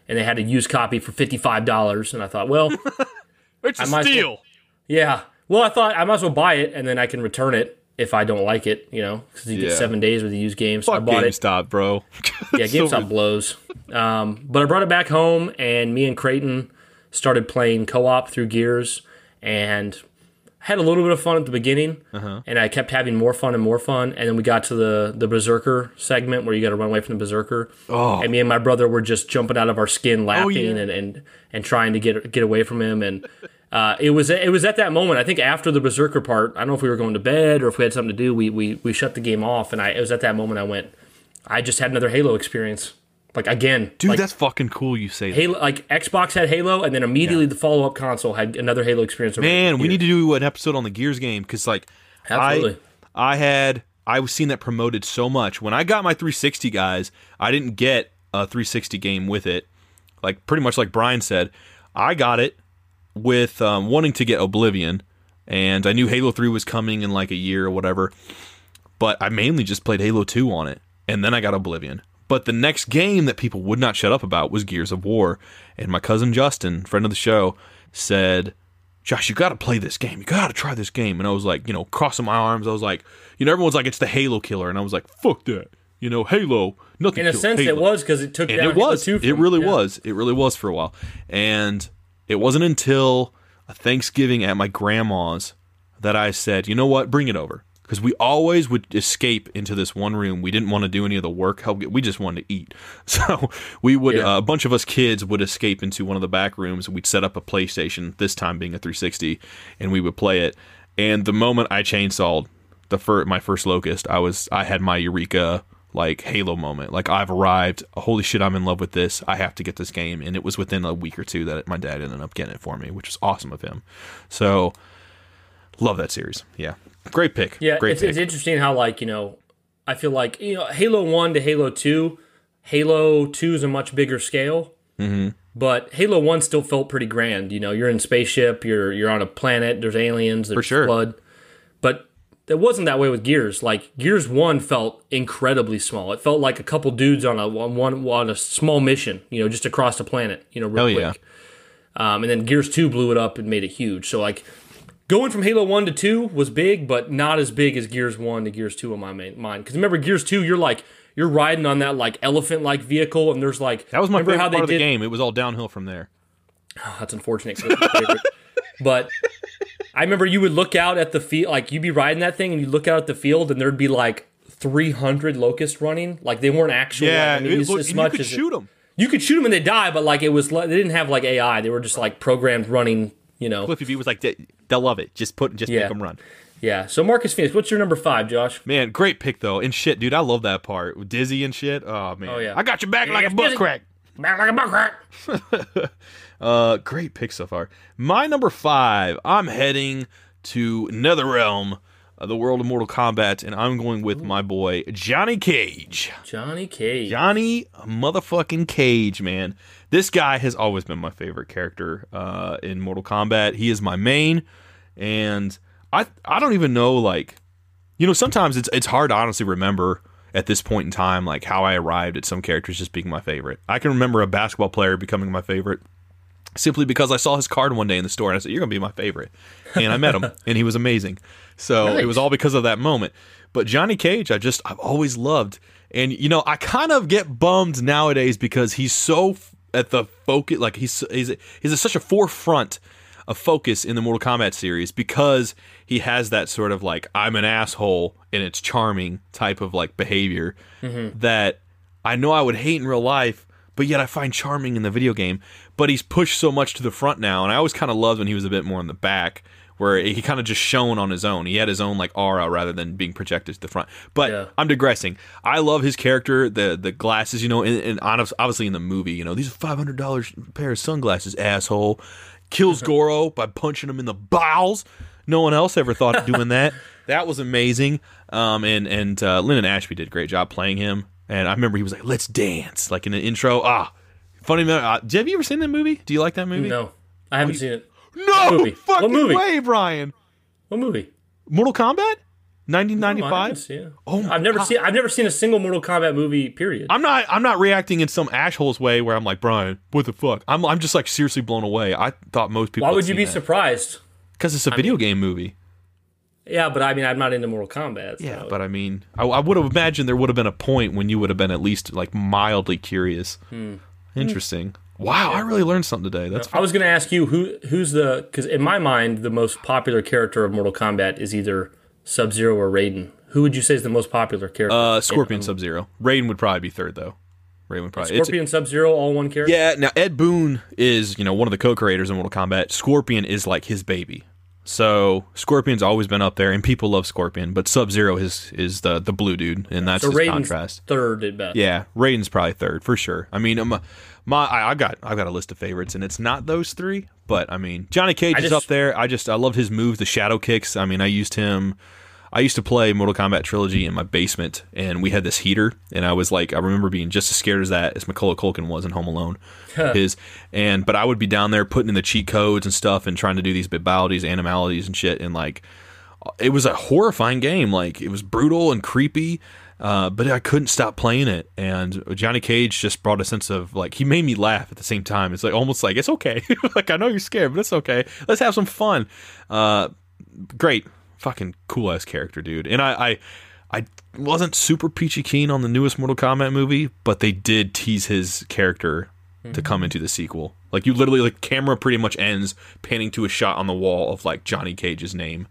And they had a used copy for fifty-five dollars, and I thought, well, It's a might as well- steal. Yeah. Well, I thought I might as well buy it and then I can return it if I don't like it, you know, because you Yeah. get seven days with the used game. So I Fuck bought it. GameStop, bro. Yeah, So- GameStop blows. Um, but I brought it back home and me and Creighton started playing co op through Gears. And had a little bit of fun at the beginning, Uh-huh. and I kept having more fun and more fun. And then we got to the the berserker segment where you got to run away from the berserker. Oh. And me and my brother were just jumping out of our skin, laughing yeah. and, and and trying to get get away from him. And uh, it was it was at that moment. I think after the berserker part, I don't know if we were going to bed or if we had something to do. We we we shut the game off, and I it was at that moment I went. I just had another Halo experience. Like again, Dude, like, that's fucking cool. You say that. Halo, like Xbox had Halo, and then immediately the follow up console had another Halo experience. Man, we need to do an episode on the Gears game because, like, Absolutely. I I had I was seeing that promoted so much when I got my 360 guys. I didn't get a 360 game with it. Like pretty much like Brian said, I got it with um, wanting to get Oblivion, and I knew Halo 3 was coming in like a year or whatever. But I mainly just played Halo 2 on it, and then I got Oblivion. But the next game that people would not shut up about was Gears of War. And my cousin Justin, friend of the show, said, Josh, you got to play this game. You got to try this game. And I was like, you know, crossing my arms. I was like, you know, everyone's like, it's the Halo killer. And I was like, fuck that. You know, Halo, nothing In a sense, Halo. it was because it took And down it was. Halo 2 It really yeah. was. It really was for a while. And it wasn't until a Thanksgiving at my grandma's that I said, you know what, bring it over. Because we always would escape into this one room. We didn't want to do any of the work. We just wanted to eat. So we would, Yeah. uh, a bunch of us kids would escape into one of the back rooms. We'd set up a PlayStation, this time being a 360, and we would play it. And the moment I chainsawed the fir- my first locust, I was I had my eureka like Halo moment. Like I've arrived. Holy shit, I'm in love with this. I have to get this game. And it was within a week or two that my dad ended up getting it for me, which was awesome of him. So love that series. Yeah, great pick. Yeah, great it's, pick. it's interesting how like you know, I feel like you know Halo One to Halo Two, Halo Two is a much bigger scale, mm-hmm. but Halo One still felt pretty grand. You know, you're in spaceship, you're you're on a planet, there's aliens, there's sure. blood, but it wasn't that way with Gears. Like Gears One felt incredibly small. It felt like a couple dudes on a on one on a small mission. You know, just across the planet. You know, real Hell quick. yeah. Um, and then Gears 2 blew it up and made it huge. So, like, going from Halo 1 to 2 was big, but not as big as Gears 1 to Gears 2 in my main, mind. Because remember, Gears 2, you're like, you're riding on that, like, elephant like vehicle, and there's like. That was my favorite how they part of the did- game. It was all downhill from there. That's unfortunate. 'cause it's my favorite. but I remember you would look out at the field, like, you'd be riding that thing, and you'd look out at the field, and there'd be like 300 locusts running. Like, they weren't actual. Yeah, I mean, it, it's look, as much you could as it- shoot them. You could shoot them and they die, but like it was, like, they didn't have like AI. They were just like programmed running. You know, Cliffy B was like, "They- they'll love it. Just put, just Yeah. make them run. Yeah. So Marcus Phoenix, what's your number five, Josh? Man, great pick though. And shit, dude, I love that part. Dizzy and shit. Oh man. Oh, yeah. I got your back like a butt crack. Back like a buck crack. Uh, great pick so far. My number five, I'm heading to NetherRealm, uh, the world of Mortal Kombat, and I'm going with my boy Johnny Cage. Johnny Cage. Johnny motherfucking Cage, man. This guy has always been my favorite character uh, in Mortal Kombat. He is my main, and I I don't even know like, you know, sometimes it's it's hard to honestly remember at this point in time like how I arrived at some characters just being my favorite. I can remember a basketball player becoming my favorite simply because I saw his card one day in the store and I said, "You're gonna be my favorite," and I met him and he was amazing. So it was all because of that moment. But Johnny Cage, I just I've always loved, and you know I kind of get bummed nowadays because he's so f- at the focus, like he's he's he's at such a forefront of focus in the Mortal Kombat series because he has that sort of like I'm an asshole and it's charming type of like behavior mm-hmm. that I know I would hate in real life, but yet I find charming in the video game. But he's pushed so much to the front now, and I always kind of loved when he was a bit more in the back, where he kind of just shone on his own. He had his own like aura rather than being projected to the front. But Yeah. I'm digressing. I love his character, the the glasses, you know, and, and obviously in the movie, you know, these are five hundred dollars pair of sunglasses, asshole. Kills Goro by punching him in the bowels. No one else ever thought of doing that. That was amazing. Um, and and uh, Linden Ashby did a great job playing him. And I remember he was like, "Let's dance," like in the intro. Ah, funny. mo- Uh, have you ever seen that movie? Do you like that movie? No, I haven't seen it. No movie? What fucking movie? way, Brian. What movie? Mortal Kombat, 1995. haven't. Oh I've never God. seen. I've never seen a single Mortal Kombat movie. Period. I'm not. I'm not reacting in some asshole's way where I'm like, Brian, what the fuck? I'm. I'm just like seriously blown away. I thought most people. Why would you be surprised? surprised? Because it's a video game movie. Yeah, but I mean, I'm not into Mortal Kombat. so- Yeah, but I mean, I, I would have imagined there would have been a point when you would have been at least like mildly curious. Hmm. Interesting. Wow, I really learned something today. That's I was going to ask you who who's the because in my mind the most popular character of Mortal Kombat is either Sub Zero or Raiden. Who would you say is the most popular character? uh, Scorpion Sub Zero. Raiden would probably be third though. Raiden would probably. Scorpion Sub Zero, all one character. Yeah, now Ed Boon is, you know, one of the co-creators in Mortal Kombat. Scorpion is like his baby. So Scorpion's always been up there and people love Scorpion, but Sub-Zero is is the the blue dude and that's so his Raiden's contrast. third at best. Yeah, Raiden's probably third for sure. I mean, um, my I, I got I got a list of favorites, and it's not those three. But I mean, Johnny Cage is just- up there. I just I love his move, the shadow kicks. I mean, I used him. I used to play Mortal Kombat Trilogy in my basement, and we had this heater, and I was like, I remember being just as scared as that as Macaulay Culkin was in Home Alone. His and but I would be down there putting in the cheat codes and stuff, and trying to do these babalities, animalities, and shit, and like it was a horrifying game. Like it was brutal and creepy, uh, but I couldn't stop playing it. And Johnny Cage just brought a sense of like he made me laugh at the same time. It's like almost like it's okay. like I know you're scared, but it's okay. Let's have some fun. Uh, great, fucking cool ass character, dude. And I, I, I wasn't super peachy keen on the newest Mortal Kombat movie, but they did tease his character to come into the sequel. Like you literally like camera pretty much ends panning to a shot on the wall of like Johnny Cage's name.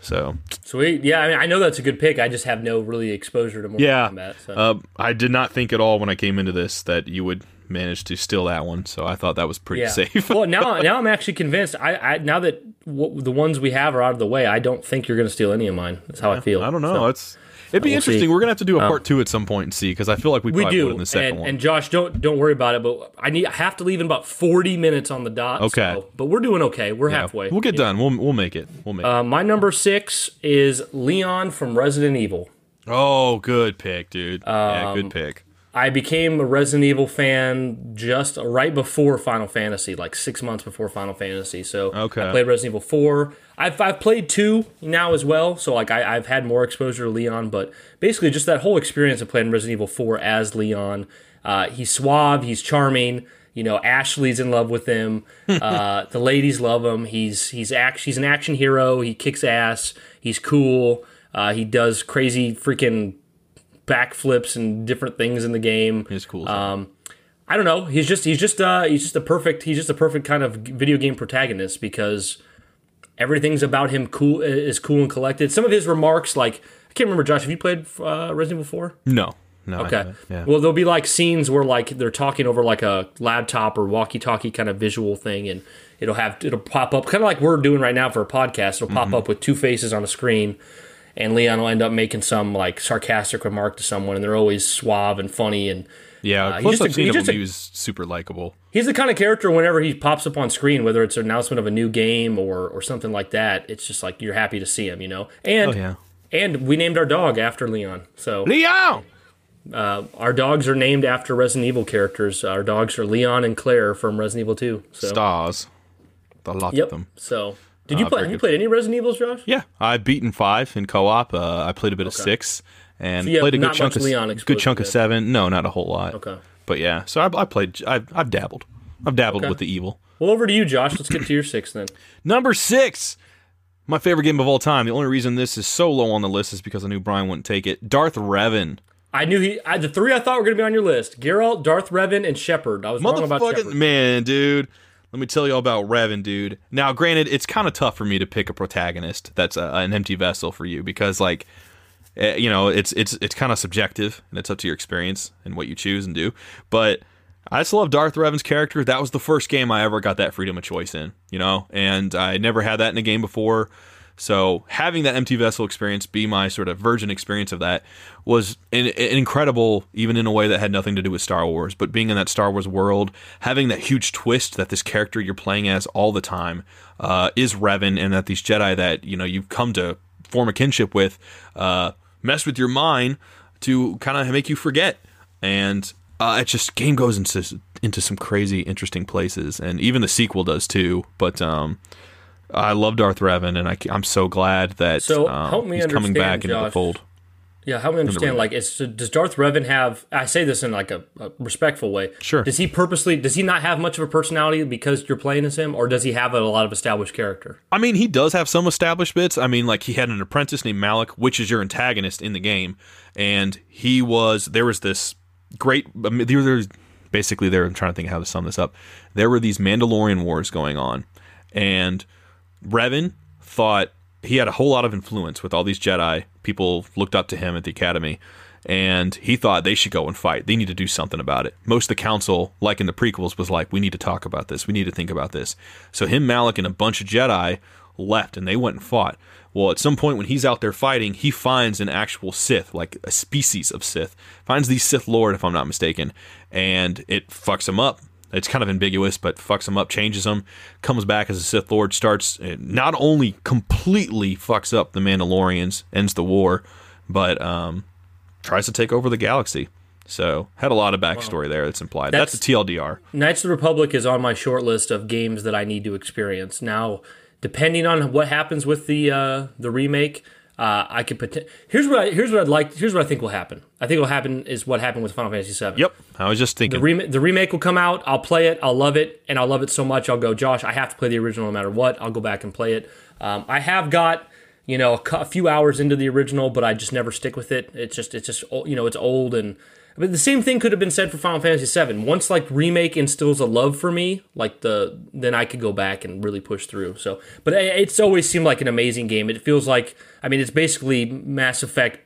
So Sweet. Yeah, I mean, I know that's a good pick. I just have no really exposure to Mortal yeah, Kombat. So. uh, I did not think at all when I came into this that you would manage to steal that one. So I thought that was pretty yeah. safe. well, now now I'm actually convinced. I, I now that w- the ones we have are out of the way, I don't think you're going to steal any of mine. That's how I feel. I don't know. So, it's it'd be we'll interesting. see. We're gonna have to do a part two at some point and see because I feel like we, we probably would do. in the second and, one. and Josh, don't don't worry about it. But I need I have to leave in about 40 minutes on the dot. Okay. so- but we're doing okay. We're Yeah, halfway. We'll get done. We'll we'll make it. We'll make it. Uh, my number six is Leon from Resident Evil. Oh, good pick, dude. yeah, um, good pick. I became a Resident Evil fan just right before Final Fantasy, like six months before Final Fantasy. So Okay. I played Resident Evil 4. I've, I've played 2 now as well. So like I, I've had more exposure to Leon, but basically just that whole experience of playing Resident Evil 4 as Leon. Uh, he's suave, he's charming. You know, Ashley's in love with him. uh, the ladies love him. He's he's act, he's an action hero. He kicks ass. He's cool. Uh, he does crazy freaking backflips and different things in the game. It's cool. Um, I don't know. He's just he's just uh he's just a perfect he's just a perfect kind of video game protagonist because everything's about him cool is cool and collected. Some of his remarks, like I can't remember, Josh. Have you played uh, Resident Evil Four? no, no. Okay. Yeah. Well, there'll be like scenes where like they're talking over like a laptop or walkie-talkie kind of visual thing, and it'll have it'll pop up kind of like we're doing right now for a podcast. It'll Mm-hmm. pop up with two faces on a screen, and Leon will end up making some like sarcastic remark to someone, and they're always suave and funny and. yeah. uh, he's Plus, just a- I've seen he's him. a- He was super likable. He's the kind of character whenever he pops up on screen, whether it's an announcement of a new game or or something like that, it's just like you're happy to see him, you know. And Oh yeah. and we named our dog after Leon. So Leon. our dogs are named after Resident Evil characters. Our dogs are Leon and Claire from Resident Evil 2. So Stars. A lot yep. of them. So did you Ah, play? Have you played any Resident Evils, Josh? Yeah, I've beaten five in co-op. Uh, I played a bit of six and So played a good chunk of good chunk of seven. No, not a whole lot. Okay. But yeah, so I, I played. I've, I've dabbled. I've dabbled Okay. with the evil. Well, over to you, Josh. Let's get to your six then. Number six, my favorite game of all time. The only reason this is so low on the list is because I knew Brian wouldn't take it. Darth Revan. I knew he. I, the three I thought were going to be on your list: Geralt, Darth Revan, and Shepard. I was wrong about Shepard. man, dude. Let me tell you all about Revan, dude. Now, granted, it's kind of tough for me to pick a protagonist that's a, an empty vessel for you because, like, eh, you know, it's it's it's kind of subjective and it's up to your experience and what you choose and do. But I just love Darth Revan's character. That was the first game I ever got that freedom of choice in, you know, and I never had that in a game before. So having that empty vessel experience be my sort of virgin experience of that was an, an incredible, even in a way that had nothing to do with Star Wars. But being in that Star Wars world, having that huge twist that this character you're playing as all the time uh, is Revan, and that these Jedi that you know you've come to form a kinship with uh, mess with your mind to kind of make you forget. And uh, it just game goes into into some crazy, interesting places, and even the sequel does too. But um, I love Darth Revan, and I, am so glad that So, um, help me he's coming back into the Josh. fold. Yeah, help me understand. Like, so does Darth Revan have? I say this in like a, a respectful way. Sure. Does he purposely? Does he not have much of a personality because you're playing as him, or does he have a, lot of established character? I mean, he does have some established bits. I mean, like he had an apprentice named Malak, which is your antagonist in the game, and he was there was this great. I mean, there was basically, there. I'm trying to think how to sum this up. There were these Mandalorian wars going on, and Revan thought he had a whole lot of influence with all these Jedi. People looked up to him at the Academy, and he thought they should go and fight. They need to do something about it. Most of the council, like in the prequels, was like, "We need to talk about this. We need to think about this." So him, Malak, and a bunch of Jedi left, and they went and fought. Well, at some point when he's out there fighting, he finds an actual Sith, like a species of Sith. Finds the Sith Lord, if I'm not mistaken, and it fucks him up. It's kind of ambiguous, but fucks him up, changes him, comes back as a Sith Lord, starts not only completely fucks up the Mandalorians, ends the war, but um, tries to take over the galaxy. So had a lot of backstory there that's implied. That's, That's- a TLDR. Knights of the Republic is on my short list of games that I need to experience. Now, depending on what happens with the uh, the remake, uh, I could poten- here's what I, here's what I'd like. Here's what I think will happen. I think it will happen is what happened with Final Fantasy VII. Yep, I was just thinking. The, rem- the remake will come out. I'll play it. I'll love it, and I'll love it so much. I'll go, Josh. I have to play the original no matter what. I'll go back and play it. Um, I have got you know a, cou- a few hours into the original, but I just never stick with it. It's just it's just you know it's old and. But the same thing could have been said for Final Fantasy VII. Once like remake instills a love for me, like the then I could go back and really push through. So, but it's always seemed like an amazing game. It feels like I mean it's basically Mass Effect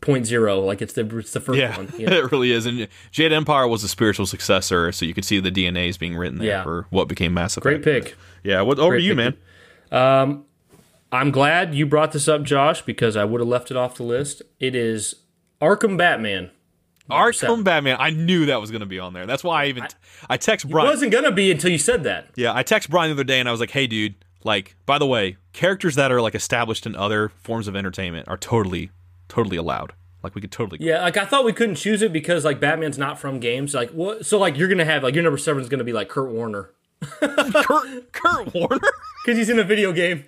point zero. Like it's the it's the first yeah, one. you know? it really is. And Jade Empire was a spiritual successor, so you could see the DNAs being written there Yeah. for what became Mass Effect. Great pick. Yeah, what over Great to you, pick. man? Um, I'm glad you brought this up, Josh, because I would have left it off the list. It is Arkham Batman. Arkham. Batman. I knew that was going to be on there. That's why I even I, text Brian. It wasn't gonna be until you said that. Yeah, I text Brian the other day and I was like, "Hey, dude, like, by the way, characters that are like established in other forms of entertainment are totally, totally allowed. Like, we could totally. Yeah, like I thought we couldn't choose it because like Batman's not from games. Like what? So like you're gonna have like your number seven is gonna be like Kurt Warner Kurt, Kurt Warner. because he's in a video game.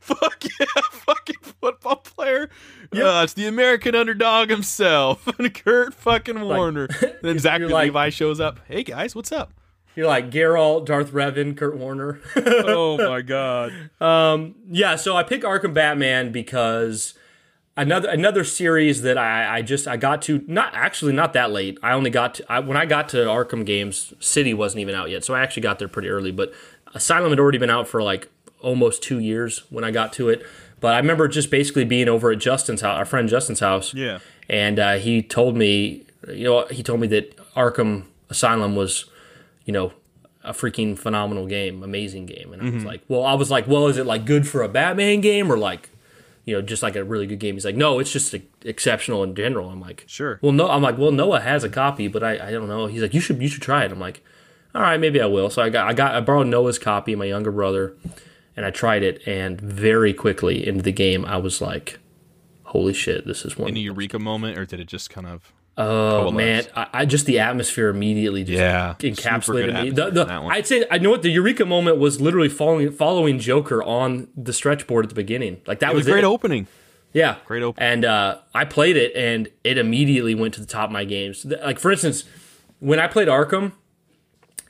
Fuck yeah, fucking football player. Yeah, it's the American underdog himself, Kurt fucking Warner. then Zachary like- Levi shows up. Hey guys, what's up? You're like Geralt, Darth Revan, Kurt Warner. oh my god. Um, Yeah, so I pick Arkham Batman because another another series that I, I just I got to not actually not that late. I only got to I, when I got to Arkham games, City wasn't even out yet, so I actually got there pretty early. But Asylum had already been out for like almost two years when I got to it. But I remember just basically being over at Justin's house, our friend Justin's house, Yeah. and uh, he told me, you know, he told me that Arkham Asylum was, you know, a freaking phenomenal game, amazing game, and I Mm-hmm. was like, well, I was like, well, is it like good for a Batman game or like, you know, just like a really good game? He's like, no, it's just exceptional in general. I'm like, Sure. Well, no, I'm like, well, Noah has a copy, but I, I don't know. He's like, you should you should try it. I'm like, all right, maybe I will. So I got I got I borrowed Noah's copy, my younger brother, and I tried it, and very quickly into the game, I was like, holy shit, this is one. Any eureka moment, or did it just kind of? Oh man, I, I just the atmosphere immediately just Yeah, encapsulated me. The, the, in that one. I'd say I know what the eureka moment was. Literally following following Joker on the stretch board at the beginning. Like that It was, was a great it. opening. Yeah, Great opening. And uh, I played it, and it immediately went to the top of my games. Like for instance, when I played Arkham,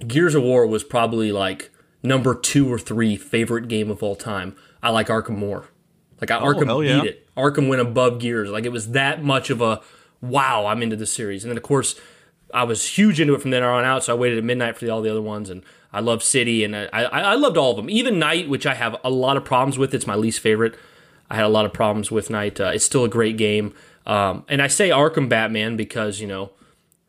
Gears of War was probably like number two or three favorite game of all time. I like Arkham more. Like I, Arkham hell yeah. beat it. Arkham went above Gears. Like it was that much of a wow. I'm into the series, and then of course I was huge into it from then on out. So I waited at midnight for the, all the other ones, and I love City, and I, I, I loved all of them. Even Night, which I have a lot of problems with. It's my least favorite. I had a lot of problems with Night. Uh, it's still a great game, um, and I say Arkham Batman because you know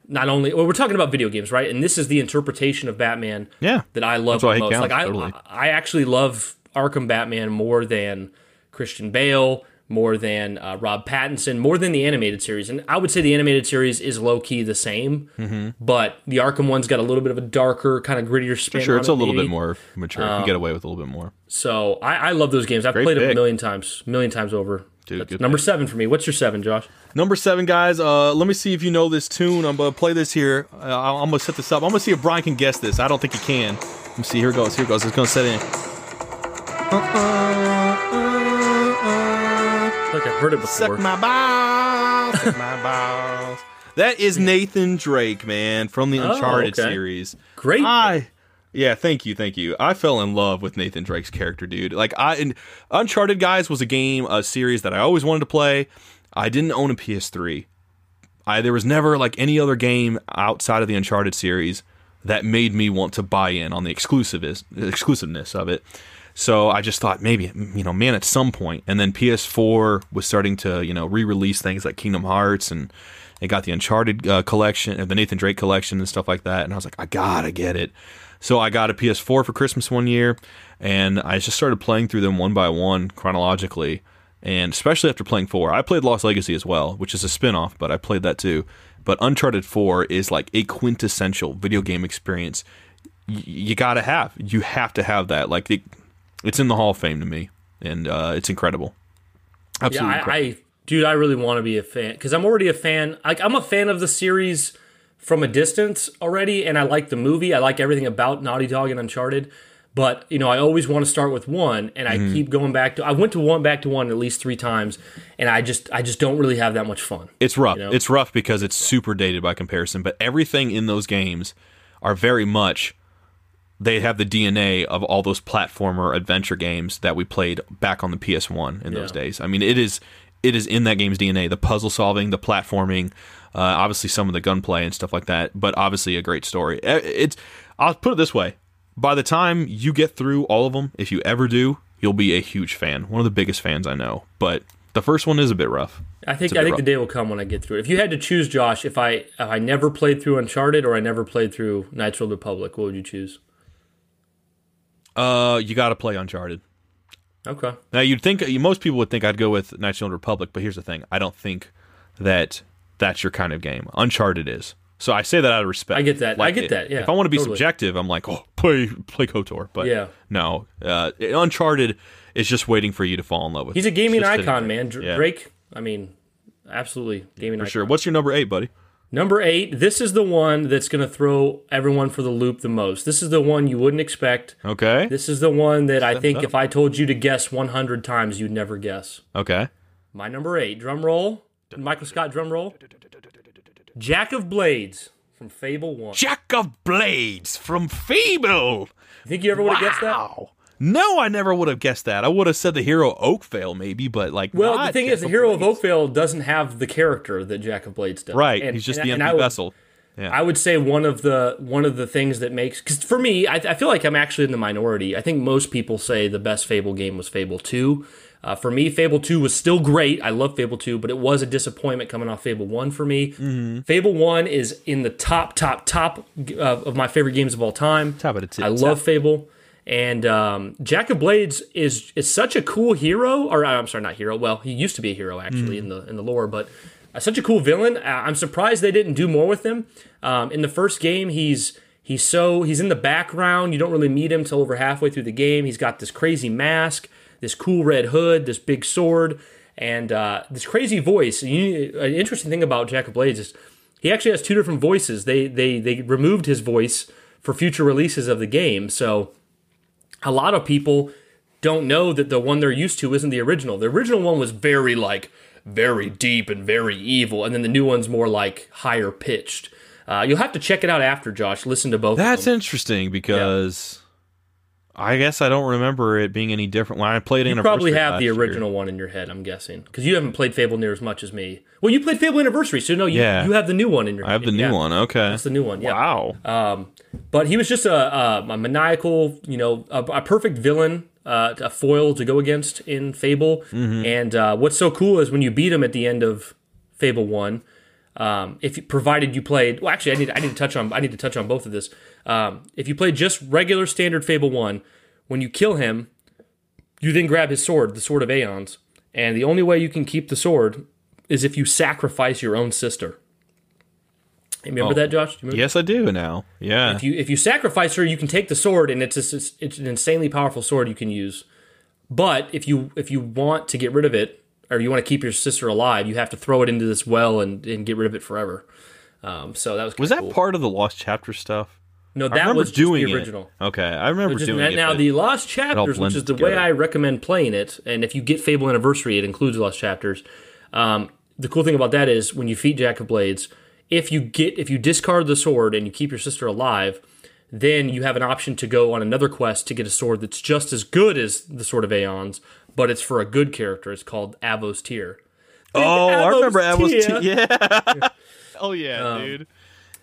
not only well, we're talking about video games, right? And this is the interpretation of Batman Yeah. that I love That's the he most. counts, like I, totally. I actually love Arkham Batman more than Christian Bale, more than uh, Rob Pattinson, more than the animated series. And I would say the animated series is low key the same, Mm-hmm. but the Arkham one's got a little bit of a darker, kind of grittier spin. Sure, on it's it, a little maybe. bit more mature. you can get away with a little bit more. So I, I love those games. I've Great played them a million times, million times over. Dude, That's number pick. seven for me. What's your seven, Josh? Number seven, guys. Uh, let me see if you know this tune. I'm gonna play this here. Uh, I'm gonna set this up. I'm gonna see if Brian can guess this. I don't think he can. Let me see. Here it goes. Here it goes. It's gonna set in. I feel like I've heard it before. Suck my balls. Suck my balls. That is Nathan Drake, man, from the Uncharted okay. series. Great. I yeah, thank you, thank you. I fell in love with Nathan Drake's character, dude. Like I and Uncharted guys was a game, a series that I always wanted to play. I didn't own a PS3. I there was never like any other game outside of the Uncharted series that made me want to buy in on the exclusiveness exclusiveness of it. So I just thought maybe you know, man, at some point. and then PS4 was starting to you know re-release things like Kingdom Hearts and it got the Uncharted uh, collection, uh, the Nathan Drake collection, and stuff like that. And I was like, I gotta get it. So I got a PS4 for Christmas one year, and I just started playing through them one by one chronologically. And especially after playing four, I played Lost Legacy as well, which is a spin off, but I played that too. But Uncharted 4 is like a quintessential video game experience y- you gotta have. You have to have that. Like, it, it's in the Hall of Fame to me, and uh, it's incredible. Absolutely yeah, I, incredible. I dude, I really want to be a fan because I'm already a fan. Like, I'm a fan of the series from a distance already, and I like the movie. I like everything about Naughty Dog and Uncharted. But you know, I always want to start with one, and I Mm-hmm. keep going back to. I went to one, back to one at least three times, and I just, I just don't really have that much fun. It's rough. know? It's rough because it's super dated by comparison, but everything in those games are very much they have the DNA of all those platformer adventure games that we played back on the PS1 in those days. I mean, it is it is in that game's DNA, the puzzle solving, the platforming, uh, obviously some of the gunplay and stuff like that, but obviously a great story. It's I'll put it this way, by the time you get through all of them, if you ever do, you'll be a huge fan. One of the biggest fans I know. But the first one is a bit rough. I think, I think the day will come when I get through it. If you had to choose, Josh, if I, if I never played through Uncharted or I never played through Knights of the Republic, what would you choose? Uh, you got to play Uncharted. Okay. Now you'd think most people would think I'd go with Knights of the Republic, but here's the thing: I don't think that that's your kind of game. Uncharted is. So I say that out of respect. I get that. I get that, yeah, if I want to be totally. subjective, I'm like, oh, play play Kotor. But Yeah. no, uh, Uncharted is just waiting for you to fall in love with. He's a gaming icon, man. Dr- Yeah. Drake. I mean, absolutely gaming for icon. sure. What's your number eight, buddy? Number eight. This is the one that's going to throw everyone for the loop the most. This is the one you wouldn't expect. Okay. This is the one that I think if I told you to guess 100 times, you'd never guess. Okay. My number eight. Drum roll. Michael Scott drum roll. Jack of Blades from Fable 1. Jack of Blades from Fable. You think you ever would have guessed that? No, I never would have guessed that. I would have said the hero Oakvale, maybe, but like. Well, the thing Jack is, the hero of Oakvale doesn't have the character that Jack of Blades does. Right. And- He's just and- the empty I vessel. I would say one of the one of the things that makes because for me, I, I feel like I'm actually in the minority. I think most people say the best Fable game was Fable Two. Uh, for me, Fable Two was still great. I love Fable Two, but it was a disappointment coming off Fable One for me. Mm-hmm. Fable One is in the top, top, top uh, of my favorite games of all time. Top of the tip I love Fable. And um, Jack of Blades is is such a cool hero, or uh, I'm sorry, not hero. Well, he used to be a hero actually in the in the lore, but uh, such a cool villain. Uh, I'm surprised they didn't do more with him. Um, in the first game, he's he's so he's in the background. You don't really meet him till over halfway through the game. He's got this crazy mask, this cool red hood, this big sword, and uh, this crazy voice. You, an interesting thing about Jack of Blades is he actually has two different voices. They they they removed his voice for future releases of the game, so a lot of people don't know that the one they're used to isn't the original. The original one was very like very deep and very evil, and then the new one's more like higher pitched. Uh, you'll have to check it out after, Josh. Listen to both. That's of them. interesting because I guess I don't remember it being any different when I played it. You probably have the year. original one in your head. I'm guessing because you haven't played Fable near as much as me. Well, you played Fable Anniversary, so no, you, Yeah. you have the new one in your. Head. I have the new yeah. one. Okay. That's the new one. Yeah. Wow. But he was just a, a, a maniacal, you know, a, a perfect villain, uh, a foil to go against in Fable. And uh, what's so cool is when you beat him at the end of Fable One, um, if you, provided you played, well, actually, I need I need to touch on I need to touch on both of this. Um, if you played just regular standard Fable One, when you kill him, you then grab his sword, the Sword of Aeons, and the only way you can keep the sword is if you sacrifice your own sister. You Remember that, Josh? Do you remember yes, I do now. Yeah. if you if you sacrifice her, you can take the sword, and it's a, it's an insanely powerful sword you can use. But if you if you want to get rid of it, or you want to keep your sister alive, you have to throw it into this well and, and get rid of it forever. Um, so that was was that cool. part of the Lost Chapter stuff? No, that was doing the original. it. Okay, I remember Just- doing it. now the Lost Chapters, which is the way. I recommend playing it, and if you get Fable Anniversary, it includes Lost Chapters. Um, the cool thing about that is when you feed Jack of Blades, if you get if you discard the sword and you keep your sister alive, then you have an option to go on another quest to get a sword that's just as good as the Sword of Aeons, but it's for a good character. It's called Avos Tear. Oh, I remember Atmos Atmos. Tia. T- yeah. Hell yeah, um, dude.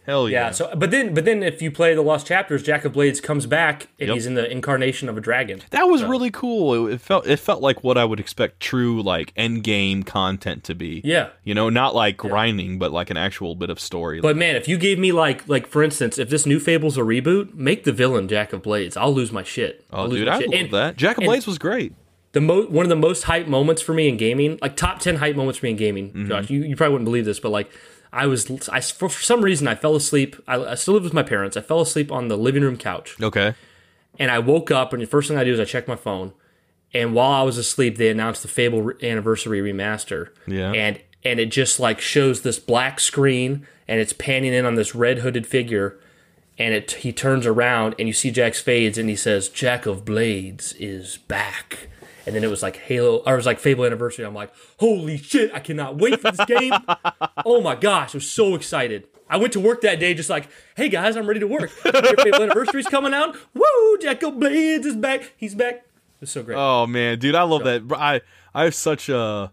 Hell yeah. Yeah. So, but then, but then, if you play the Lost Chapters, Jack of Blades comes back and Yep. he's in the incarnation of a dragon. that was really cool. It, it felt it felt like what I would expect true like end game content to be. Yeah. You know, not like grinding, but like an actual bit of story. But man, if you gave me like, like for instance, if this new Fable's a reboot, make the villain Jack of Blades. I'll lose my shit. Oh, I'll oh, lose dude, I shit. love And that. Jack of and- Blades was great. The mo- one of the most hype moments for me in gaming, like top ten hype moments for me in gaming. Mm-hmm. Josh, you, you probably wouldn't believe this, but like I was, I for, for some reason I fell asleep. I, I still live with my parents. I fell asleep on the living room couch. Okay. and I woke up, and the first thing I do is I check my phone. And while I was asleep, they announced the Fable re- Anniversary remaster. Yeah. and and it just like shows this black screen, and it's panning in on this red hooded figure, and it he turns around, and you see Jack's fades, and he says, "Jack of Blades is back." And then it was like Halo, or it was like Fable Anniversary. I'm like, holy shit! I cannot wait for this game. oh my gosh, I was so excited. I went to work that day just like, hey guys, I'm ready to work. Fable Anniversary's coming out. Woo! Jack of Blades is back. He's back. It's so great. Oh man, dude, I love that. I I have such a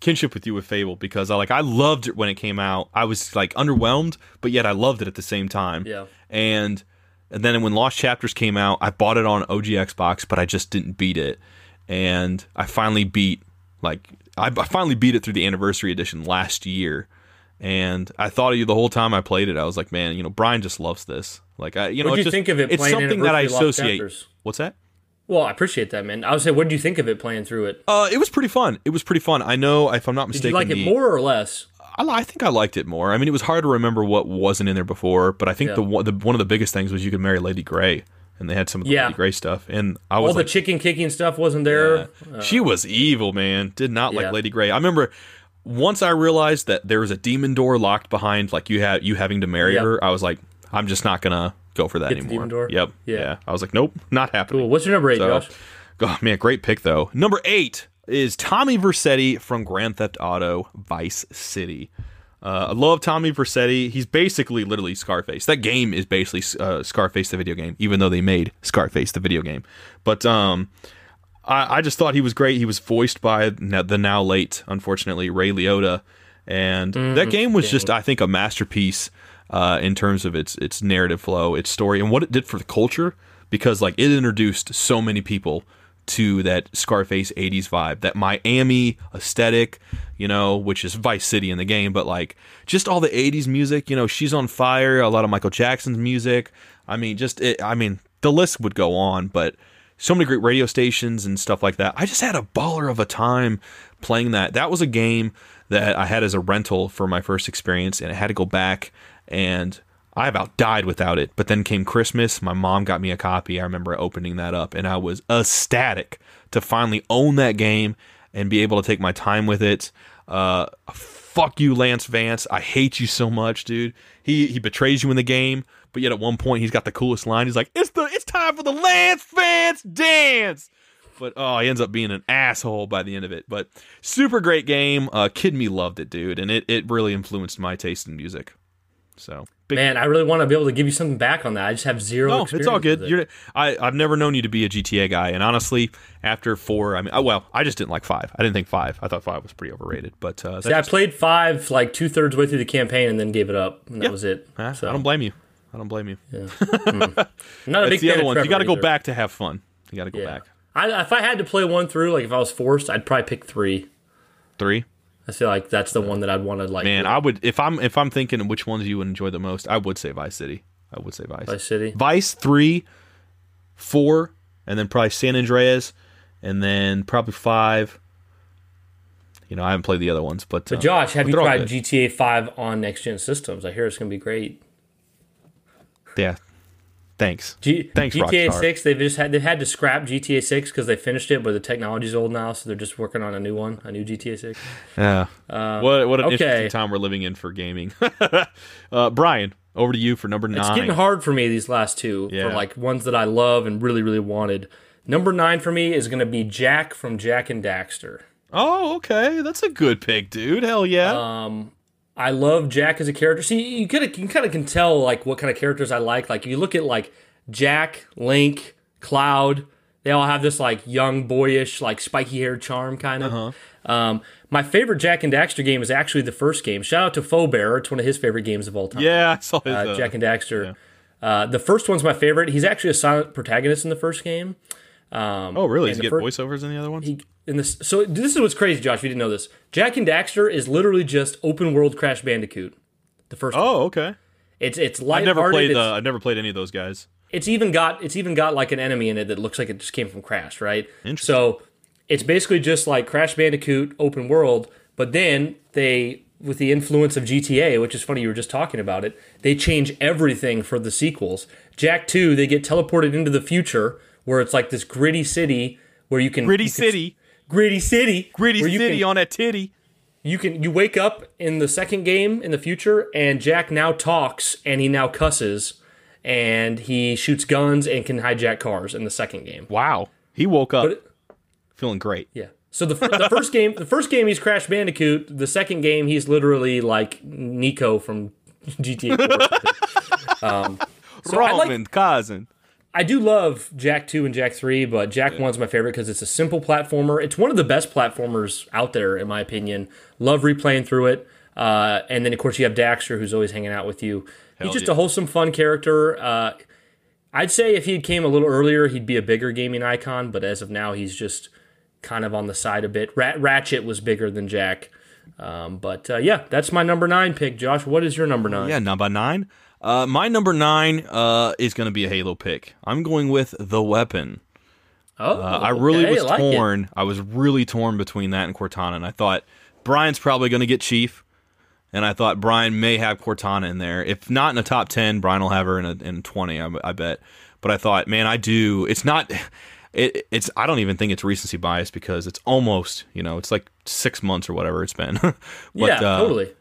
kinship with you with Fable because I like I loved it when it came out. I was like underwhelmed, but yet I loved it at the same time. Yeah. And and then when Lost Chapters came out, I bought it on OG Xbox, but I just didn't beat it. And I finally beat like I, I finally beat it through the anniversary edition last year. And I thought of you the whole time I played it. I was like, man, you know, Brian just loves this. Like, I, you know, What'd it's you just- think of it It's something that I associate. Chapters? What's that? Well, I appreciate that, man. I would say, what did you think of it playing through it? Uh, it was pretty fun. It was pretty fun. I know, if I'm not mistaken, Did you like it more or less? I, I think I liked it more. I mean, it was hard to remember what wasn't in there before, but I think Yeah. the, the one of the biggest things was you could marry Lady Grey, and they had some of the Yeah. Lady Grey stuff, and I was All was the like, chicken kicking stuff wasn't there. she was evil, man. Did not like Yeah. Lady Grey. I remember once I realized that there was a demon door locked behind, like you had you having to marry Yep. her. I was like, I'm just not gonna go for that Get anymore. demon door? Yep. Yeah. Yeah. I was like, nope, not happening. Cool. What's your number eight, So- Josh? Oh man, great pick though. Number eight is Tommy Vercetti from Grand Theft Auto Vice City. Uh, I love Tommy Vercetti. He's basically literally Scarface. That game is basically uh, Scarface the video game, even though they made Scarface the video game. But um, I, I just thought he was great. He was voiced by the now late, unfortunately, Ray Liotta, and that game was just, I think, a masterpiece uh, in terms of its its narrative flow, its story, and what it did for the culture. Because like it introduced so many people to that Scarface 80s vibe, that Miami aesthetic, you know, which is Vice City in the game, but like just all the 80s music, you know, She's on Fire, a lot of Michael Jackson's music. I mean, just it, I mean, the list would go on, but so many great radio stations and stuff like that. I just had a baller of a time playing that. That was a game that I had as a rental for my first experience, and I had to go back and I about died without it. But then came Christmas. My mom got me a copy. I remember opening that up, and I was ecstatic to finally own that game and be able to take my time with it. Uh, fuck you, Lance Vance. I hate you so much, dude. He he betrays you in the game, but yet at one point he's got the coolest line. He's like, "It's the it's time for the Lance Vance dance." But oh, he ends up being an asshole by the end of it. But super great game. Uh, Kid Me loved it, dude, and it, it really influenced my taste in music. So big Man, I really want to be able to give you something back on that. I just have zero. no, it's all good. it. You're, I, I've never known you to be a GTA guy, and honestly, after four, I mean, oh, well, I just didn't like five. I didn't think five. I thought five was pretty overrated. But uh, See, I played five like two thirds way through the campaign and then gave it up. And that was it. I So, don't blame you. I don't blame you. I'm not a big the other of ones. You got to go back to have fun. You got to go Yeah. back. I, if I had to play one through, like if I was forced, I'd probably pick three. Three. I feel like that's the one that I'd want to like. Man, I would if I'm if I'm thinking which ones you would enjoy the most, I would say Vice City. I would say Vice. Vice City. Vice three, four, and then probably San Andreas, and then probably five. You know, I haven't played the other ones, but, uh, Josh, have but you tried. GTA Five on next gen systems? I hear it's gonna be great. Yeah. Thanks. G- Thanks, GTA Rockstar. Six. They've just had they've had to scrap GTA Six because they finished it, but the technology's old now, so they're just working on a new one, a new GTA Six. Yeah. what what an okay. interesting time we're living in for gaming. uh, Brian, over to you for number nine. It's getting hard for me these last two Yeah. for like ones that I love and really really wanted. Number nine for me is gonna be Jak from Jak and Daxter. Oh, okay. That's a good pick, dude. Hell yeah. Um, I love Jak as a character. See, you kind of you kind of can tell like what kind of characters I like. Like you look at like Jak, Link, Cloud, They all have this like young, boyish, like spiky haired charm kind of. Uh-huh. Um, my favorite Jak and Daxter game is actually the first game. Shout out to Foebear. It's one of his favorite games of all time. Yeah, I saw his, uh, uh, Jak and Daxter. Uh, the first one's my favorite. He's actually a silent protagonist in the first game. Oh, really? Does he the get fir- voiceovers in the other ones? He, in this, so this is what's crazy, Josh. If you didn't know this, Jak and Daxter is literally just open world Crash Bandicoot. The first. one. oh, okay. It's it's I've never played. it's, Uh, I never played any of those guys. it's even got it's even got like an enemy in it that looks like it just came from Crash, right? Interesting. So it's basically just like Crash Bandicoot open world, but then they with the influence of GTA, which is funny you were just talking about it, they change everything for the sequels. Jak 2, they get teleported into the future where it's like this gritty city where you can Gritty you can- City, gritty city, Gritty City can- on that titty. you can you wake up in the second game in the future and Jak now talks and he now cusses and he shoots guns and can hijack cars in the second game. Wow, he woke up But feeling great. yeah. So the, the first game the first game he's Crash Bandicoot, the second game he's literally like Niko from GTA 4. um, so I like cousin. I do love Jak 2 and Jak 3, but Jak 1's my favorite because it's a simple platformer. It's one of the best platformers out there, in my opinion. Love replaying through it. Uh, and then, of course, you have Daxter, who's always hanging out with you. He's just yeah. a wholesome, fun character. Uh, I'd say if he came a little earlier, he'd be a bigger gaming icon, but as of now, he's just kind of on the side a bit. Rat- Ratchet was bigger than Jak. Um, but uh, yeah, that's my number nine pick. Josh, what is your number nine? Yeah, number nine. Uh, my number nine uh, is going to be a Halo pick. I'm going with the weapon. Oh, Uh, I really okay, was like it. torn. I was really torn between that and Cortana, and I thought Brian's probably going to get Chief, and I thought Brian may have Cortana in there. If not in the top ten, Brian will have her in a, in twenty. I, I bet. But I thought, man, I do. It's not. It, it's. I don't even think it's recency bias because it's almost. You know, it's like six months or whatever it's been. but, Yeah, uh, totally.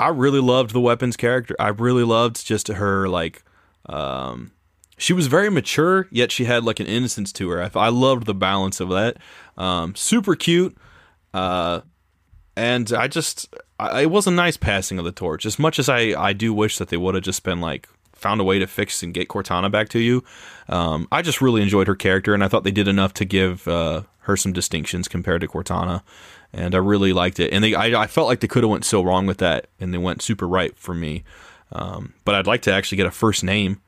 I really loved the weapons character. I really loved just her like um she was very mature yet she had like an innocence to her. I, I loved the balance of that. Um super cute. Uh and I just I, it was a nice passing of the torch. As much as I I do wish that they would have just been like found a way to fix and get Cortana back to you. Um I just really enjoyed her character and I thought they did enough to give uh her some distinctions compared to Cortana and I really liked it. And they, I, I felt like they could have went so wrong with that, and they went super right for me. Um, but I'd like to actually get a first name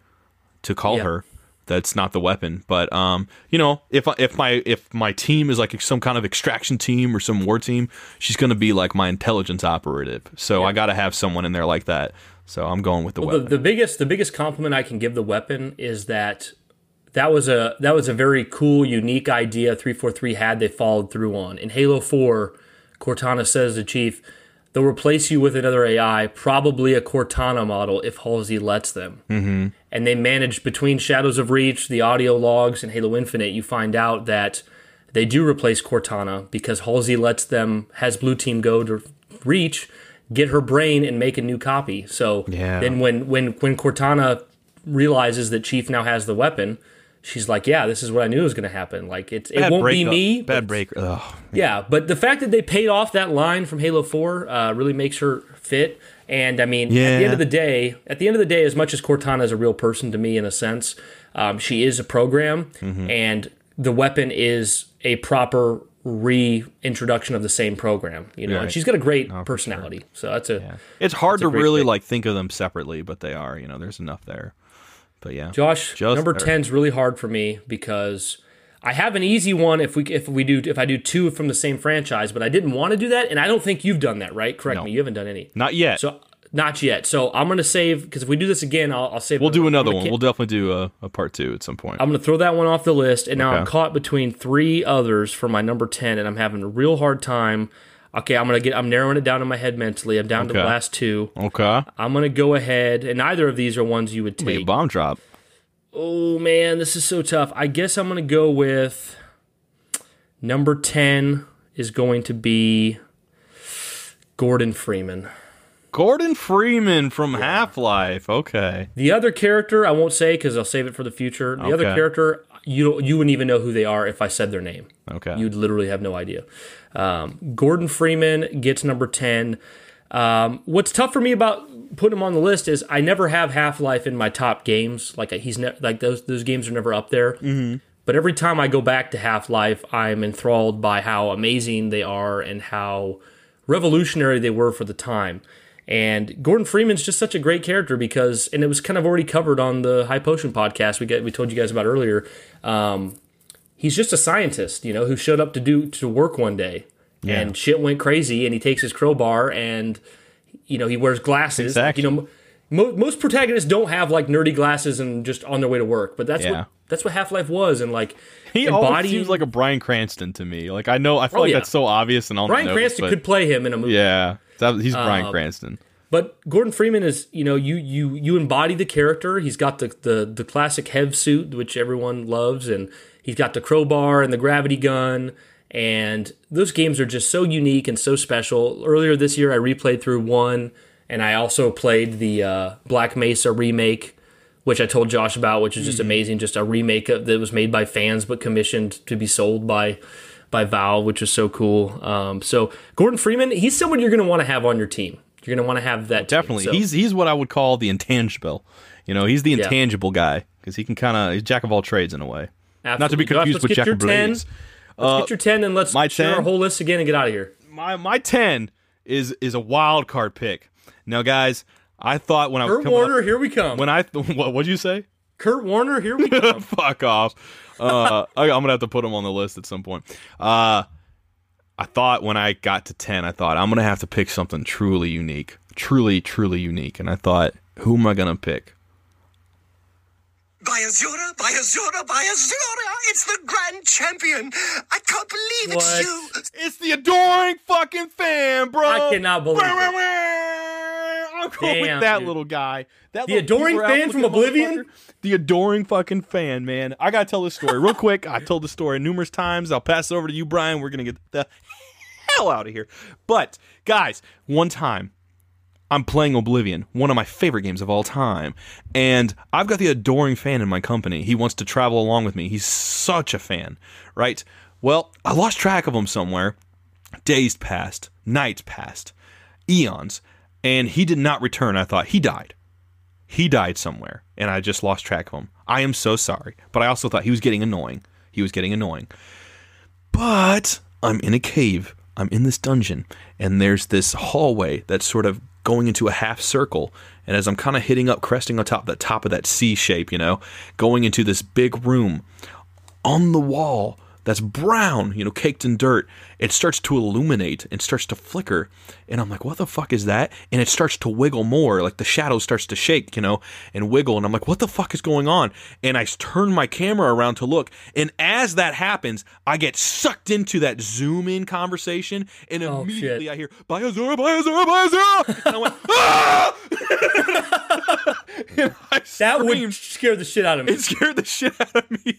to call Yeah. her. That's not the weapon, but um, you know, if if my if my team is like some kind of extraction team or some war team, she's going to be like my intelligence operative. So I got to have someone in there like that. So I'm going with the the, weapon. the biggest the biggest compliment I can give the weapon is that that was a that was a very cool, unique idea 343 had they followed through on. In Halo 4, Cortana says to Chief, they'll replace you with another AI, probably a Cortana model if Halsey lets them. Mm-hmm. And they managed between Shadows of Reach, the audio logs, and Halo Infinite, you find out that they do replace Cortana because Halsey lets them has Blue Team go to Reach, get her brain and make a new copy. So Yeah. then when when when Cortana realizes that Chief now has the weapon, she's like, "Yeah, this is what I knew was going to happen. Like it, it won't be me, Bad break. Ugh. yeah, but the fact that they paid off that line from Halo Four uh, really makes her fit. And I mean, at the end of the day, at the end of the day, as much as Cortana is a real person to me in a sense, um, she is a program, Mm-hmm. and the weapon is a proper reintroduction of the same program. You know, Right. and she's got a great personality. So that's a It's hard to really like think of them separately, but they are. You know, there's enough there. But yeah, Josh, Just- number or- 10 is really hard for me because I have an easy one if we if we do if I do two from the same franchise, but I didn't want to do that, and I don't think you've done that, right? Correct No. me. You haven't done any. not yet. So not yet. So I'm gonna save because if we do this again, I'll, I'll save. we'll do another one. We'll definitely do a, a part two at some point. I'm gonna throw that one off the list, and now I'm caught between three others for my number ten, and I'm having a real hard time. Okay, I'm gonna get. I'm narrowing it down in my head mentally. I'm down to the last two. okay. I'm gonna go ahead, and neither of these are ones you would Be a take. bomb drop. Oh man, this is so tough. I guess I'm gonna go with number ten is going to be Gordon Freeman. Gordon Freeman from Half Life. Okay. The other character I won't say because I'll save it for the future. The other character you you wouldn't even know who they are if I said their name. Okay. You'd literally have no idea. Um, Gordon Freeman gets number ten. Um, what's tough for me about putting him on the list is I never have Half Life in my top games. Like he's ne- like those those games are never up there. Mm-hmm. but every time I go back to Half Life, I'm enthralled by how amazing they are and how revolutionary they were for the time. And Gordon Freeman's just such a great character because, and it was kind of already covered on the High Potion podcast we get we told you guys about earlier. Um, he's just a scientist, you know, who showed up to do to work one day, Yeah. and shit went crazy, and he takes his crowbar and you know he wears glasses. Exactly. You know, mo- most protagonists don't have like nerdy glasses and just on their way to work, but that's Yeah. what that's what Half Life was, and like He always seems like a Bryan Cranston to me. Like I know, I feel Oh, like yeah. that's so obvious and all. That. Bryan Cranston could play him in a movie. Yeah, that, he's Bryan Um, Cranston. But Gordon Freeman is, you know, you you you embody the character. He's got the the the classic HEV suit, which everyone loves, and he's got the crowbar and the gravity gun. And those games are just so unique and so special. Earlier this year, I replayed through one, and I also played the uh, Black Mesa remake, which I told Josh about, which is just amazing. Just a remake of, that was made by fans but commissioned to be sold by by Valve, which is so cool. Um, so Gordon Freeman, he's someone you're going to want to have on your team. You're going to want to have that. team. Definitely, So- he's he's what I would call the intangible. You know, he's the Yeah. intangible guy because he can kind of he's jack of all trades in a way. Not to be Absolutely. Josh, confused let's with get Jack your of 10. Let's get your ten and let's my share 10? our whole list again and get out of here. My my ten is is a wild card pick. Now, guys, I thought when I was Kurt coming up- Warner, here we come. when I what what'd you say? Kurt Warner, here we come. Fuck off. Uh, I, I'm gonna have to put him on the list at some point. Uh, I thought when I got to ten, I thought I'm gonna have to pick something truly unique, truly, truly unique. And I thought, who am I gonna pick? By Azura, Bayazura, By Azura! It's the grand champion! I can't believe What? it's you! It's the adoring fucking fan, bro. I cannot believe Wah, wah, it. wah. I'm going Damn, with that dude. little guy. That The little adoring fan from Oblivion? The adoring fucking fan, man. I gotta tell this story real quick. I told the story numerous times. I'll pass it over to you, Brian. We're gonna get the hell out of here. But guys, one time I'm playing Oblivion, one of my favorite games of all time. And I've got the adoring fan in my company. He wants to travel along with me. He's such a fan, right? Well, I lost track of him somewhere. Days passed, nights passed, eons, and he did not return. I thought he died. He died somewhere, and I just lost track of him. I am so sorry, but I also thought he was getting annoying. He was getting annoying. But I'm in a cave. I'm in this dungeon, and there's this hallway that sort of going into a half circle. And as I'm kind of hitting up, cresting on top, the top of that C shape, you know, going into this big room, on the wall that's brown, you know, caked in dirt, it starts to illuminate and starts to flicker. And I'm like, what the fuck is that? And it starts to wiggle more, like the shadow starts to shake, you know, and wiggle. And I'm like, what the fuck is going on? And I turn my camera around to look. And as that happens, I get sucked into that zoom in conversation. And Oh, immediately shit. I hear, By Azura, Bayazura, By Azura. And I went, ah! I That would scare the shit out of me. It scared the shit out of me.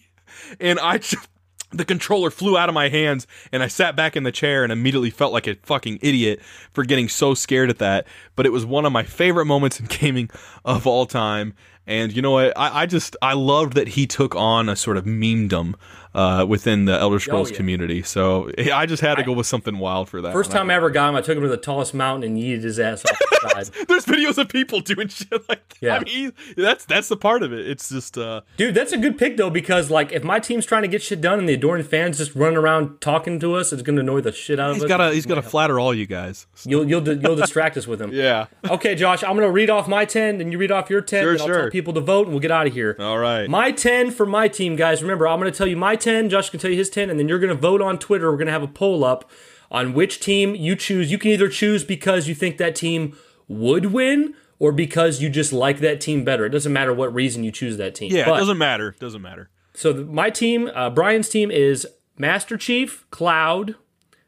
And I just, the controller flew out of my hands and I sat back in the chair and immediately felt like a fucking idiot for getting so scared at that. But it was one of my favorite moments in gaming of all time. And you know what? I, I just, I loved that he took on a sort of memedom uh, within the Elder Scrolls Oh, yeah. community. So I just had to go with something wild for that. First time I ever got him, I took him to the tallest mountain and yeeted his ass off the side. There's videos of people doing shit like that. Yeah. I mean, that's that's the part of it. It's just, uh, Dude, that's a good pick though because like if my team's trying to get shit done and the adoring fans just running around talking to us, it's gonna annoy the shit out of he's us. got to he's got to flatter all you guys. You'll you'll you'll distract us with him. Yeah. Okay, Josh, I'm gonna read off my ten, and you read off your ten, Sure, and I'll sure. tell people to vote, and we'll get out of here. All right. My 10 for my team, guys. Remember, I'm going to tell you my 10. Josh can tell you his 10, and then you're going to vote on Twitter. We're going to have a poll up on which team you choose. You can either choose because you think that team would win or because you just like that team better. It doesn't matter what reason you choose that team. Yeah, But- it doesn't matter. It Doesn't matter. so the, my team, uh, Brian's team is Master Chief, Cloud,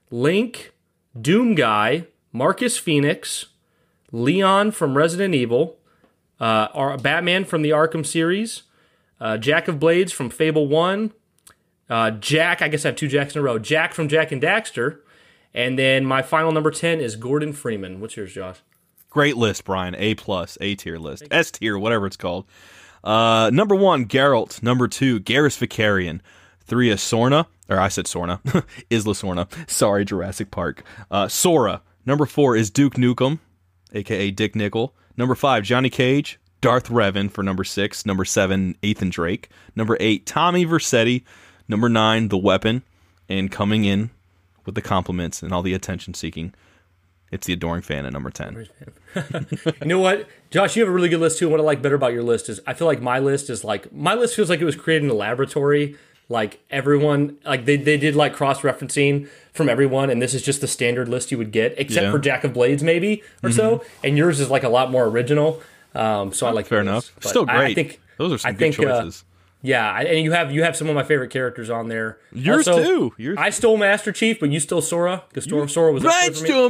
Link, Doom Guy, Marcus Fenix, Leon from Resident Evil, uh, Batman from the Arkham series, uh, Jack of Blades from Fable One, uh, Jak. I guess I have two Jacks in a row. Jak from Jak and Daxter, and then my final number ten is Gordon Freeman. What's yours, Josh? Great list, Brian. A plus, A tier list, S tier, whatever it's called. Uh, number one, Geralt. Number two, Garrus Vakarian. Three is Sorna, or I said Sorna, Isla Sorna. Sorry, Jurassic Park. Uh, Sora. Number four is Duke Nukem, aka Dick Nickel. Number five, Johnny Cage. Darth Revan for number six. Number seven, Ethan Drake. Number eight, Tommy Vercetti. Number nine, the weapon, and coming in with the compliments and all the attention seeking. It's the adoring fan at number ten. You know what, Josh? You have a really good list too. And what I like better about your list is I feel like my list is like my list feels like it was created in a laboratory. Like everyone, like they, they did like cross referencing from everyone, and this is just the standard list you would get, except Yeah. for Jack of Blades maybe or so. And yours is like a lot more original. Um, so I like Fair enough. But Still great. I think Those are some I good think, uh, choices. Yeah, and you have you have some of my favorite characters on there. Yours Also, too. Yours- I stole Master Chief, but you stole Sora because Sora, Sora was for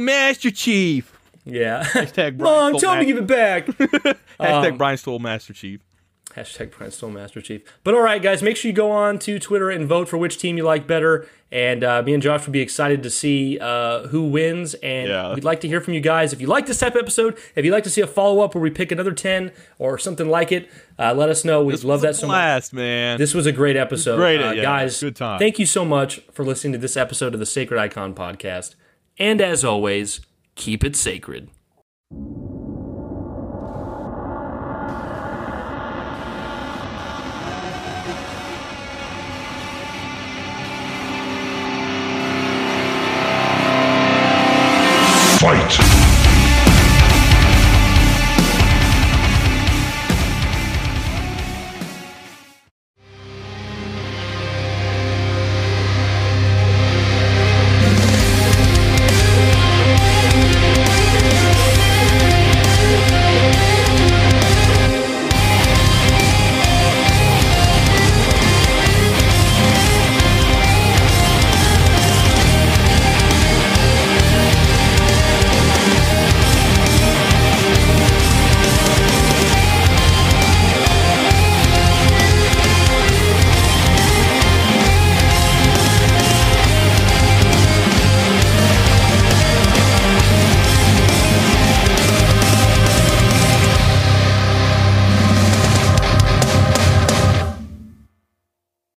me. Master Chief. Yeah. Hashtag Brian Mom, stole tell me to give it back. Hashtag um, Brian stole Master Chief. Hashtag Brian Stole Master Chief. But all right, guys, make sure you go on to Twitter and vote for which team you like better. And uh, me and Josh would be excited to see uh, who wins. And Yeah. we'd like to hear from you guys. If you like this type of episode, if you'd like to see a follow up where we pick another 10 or something like it, uh, let us know. We'd love that so much. Last man. This was a great episode. Great, uh, yeah. guys. Good time. Thank you so much for listening to this episode of the Sacred Icon podcast. And as always, keep it sacred. Fight!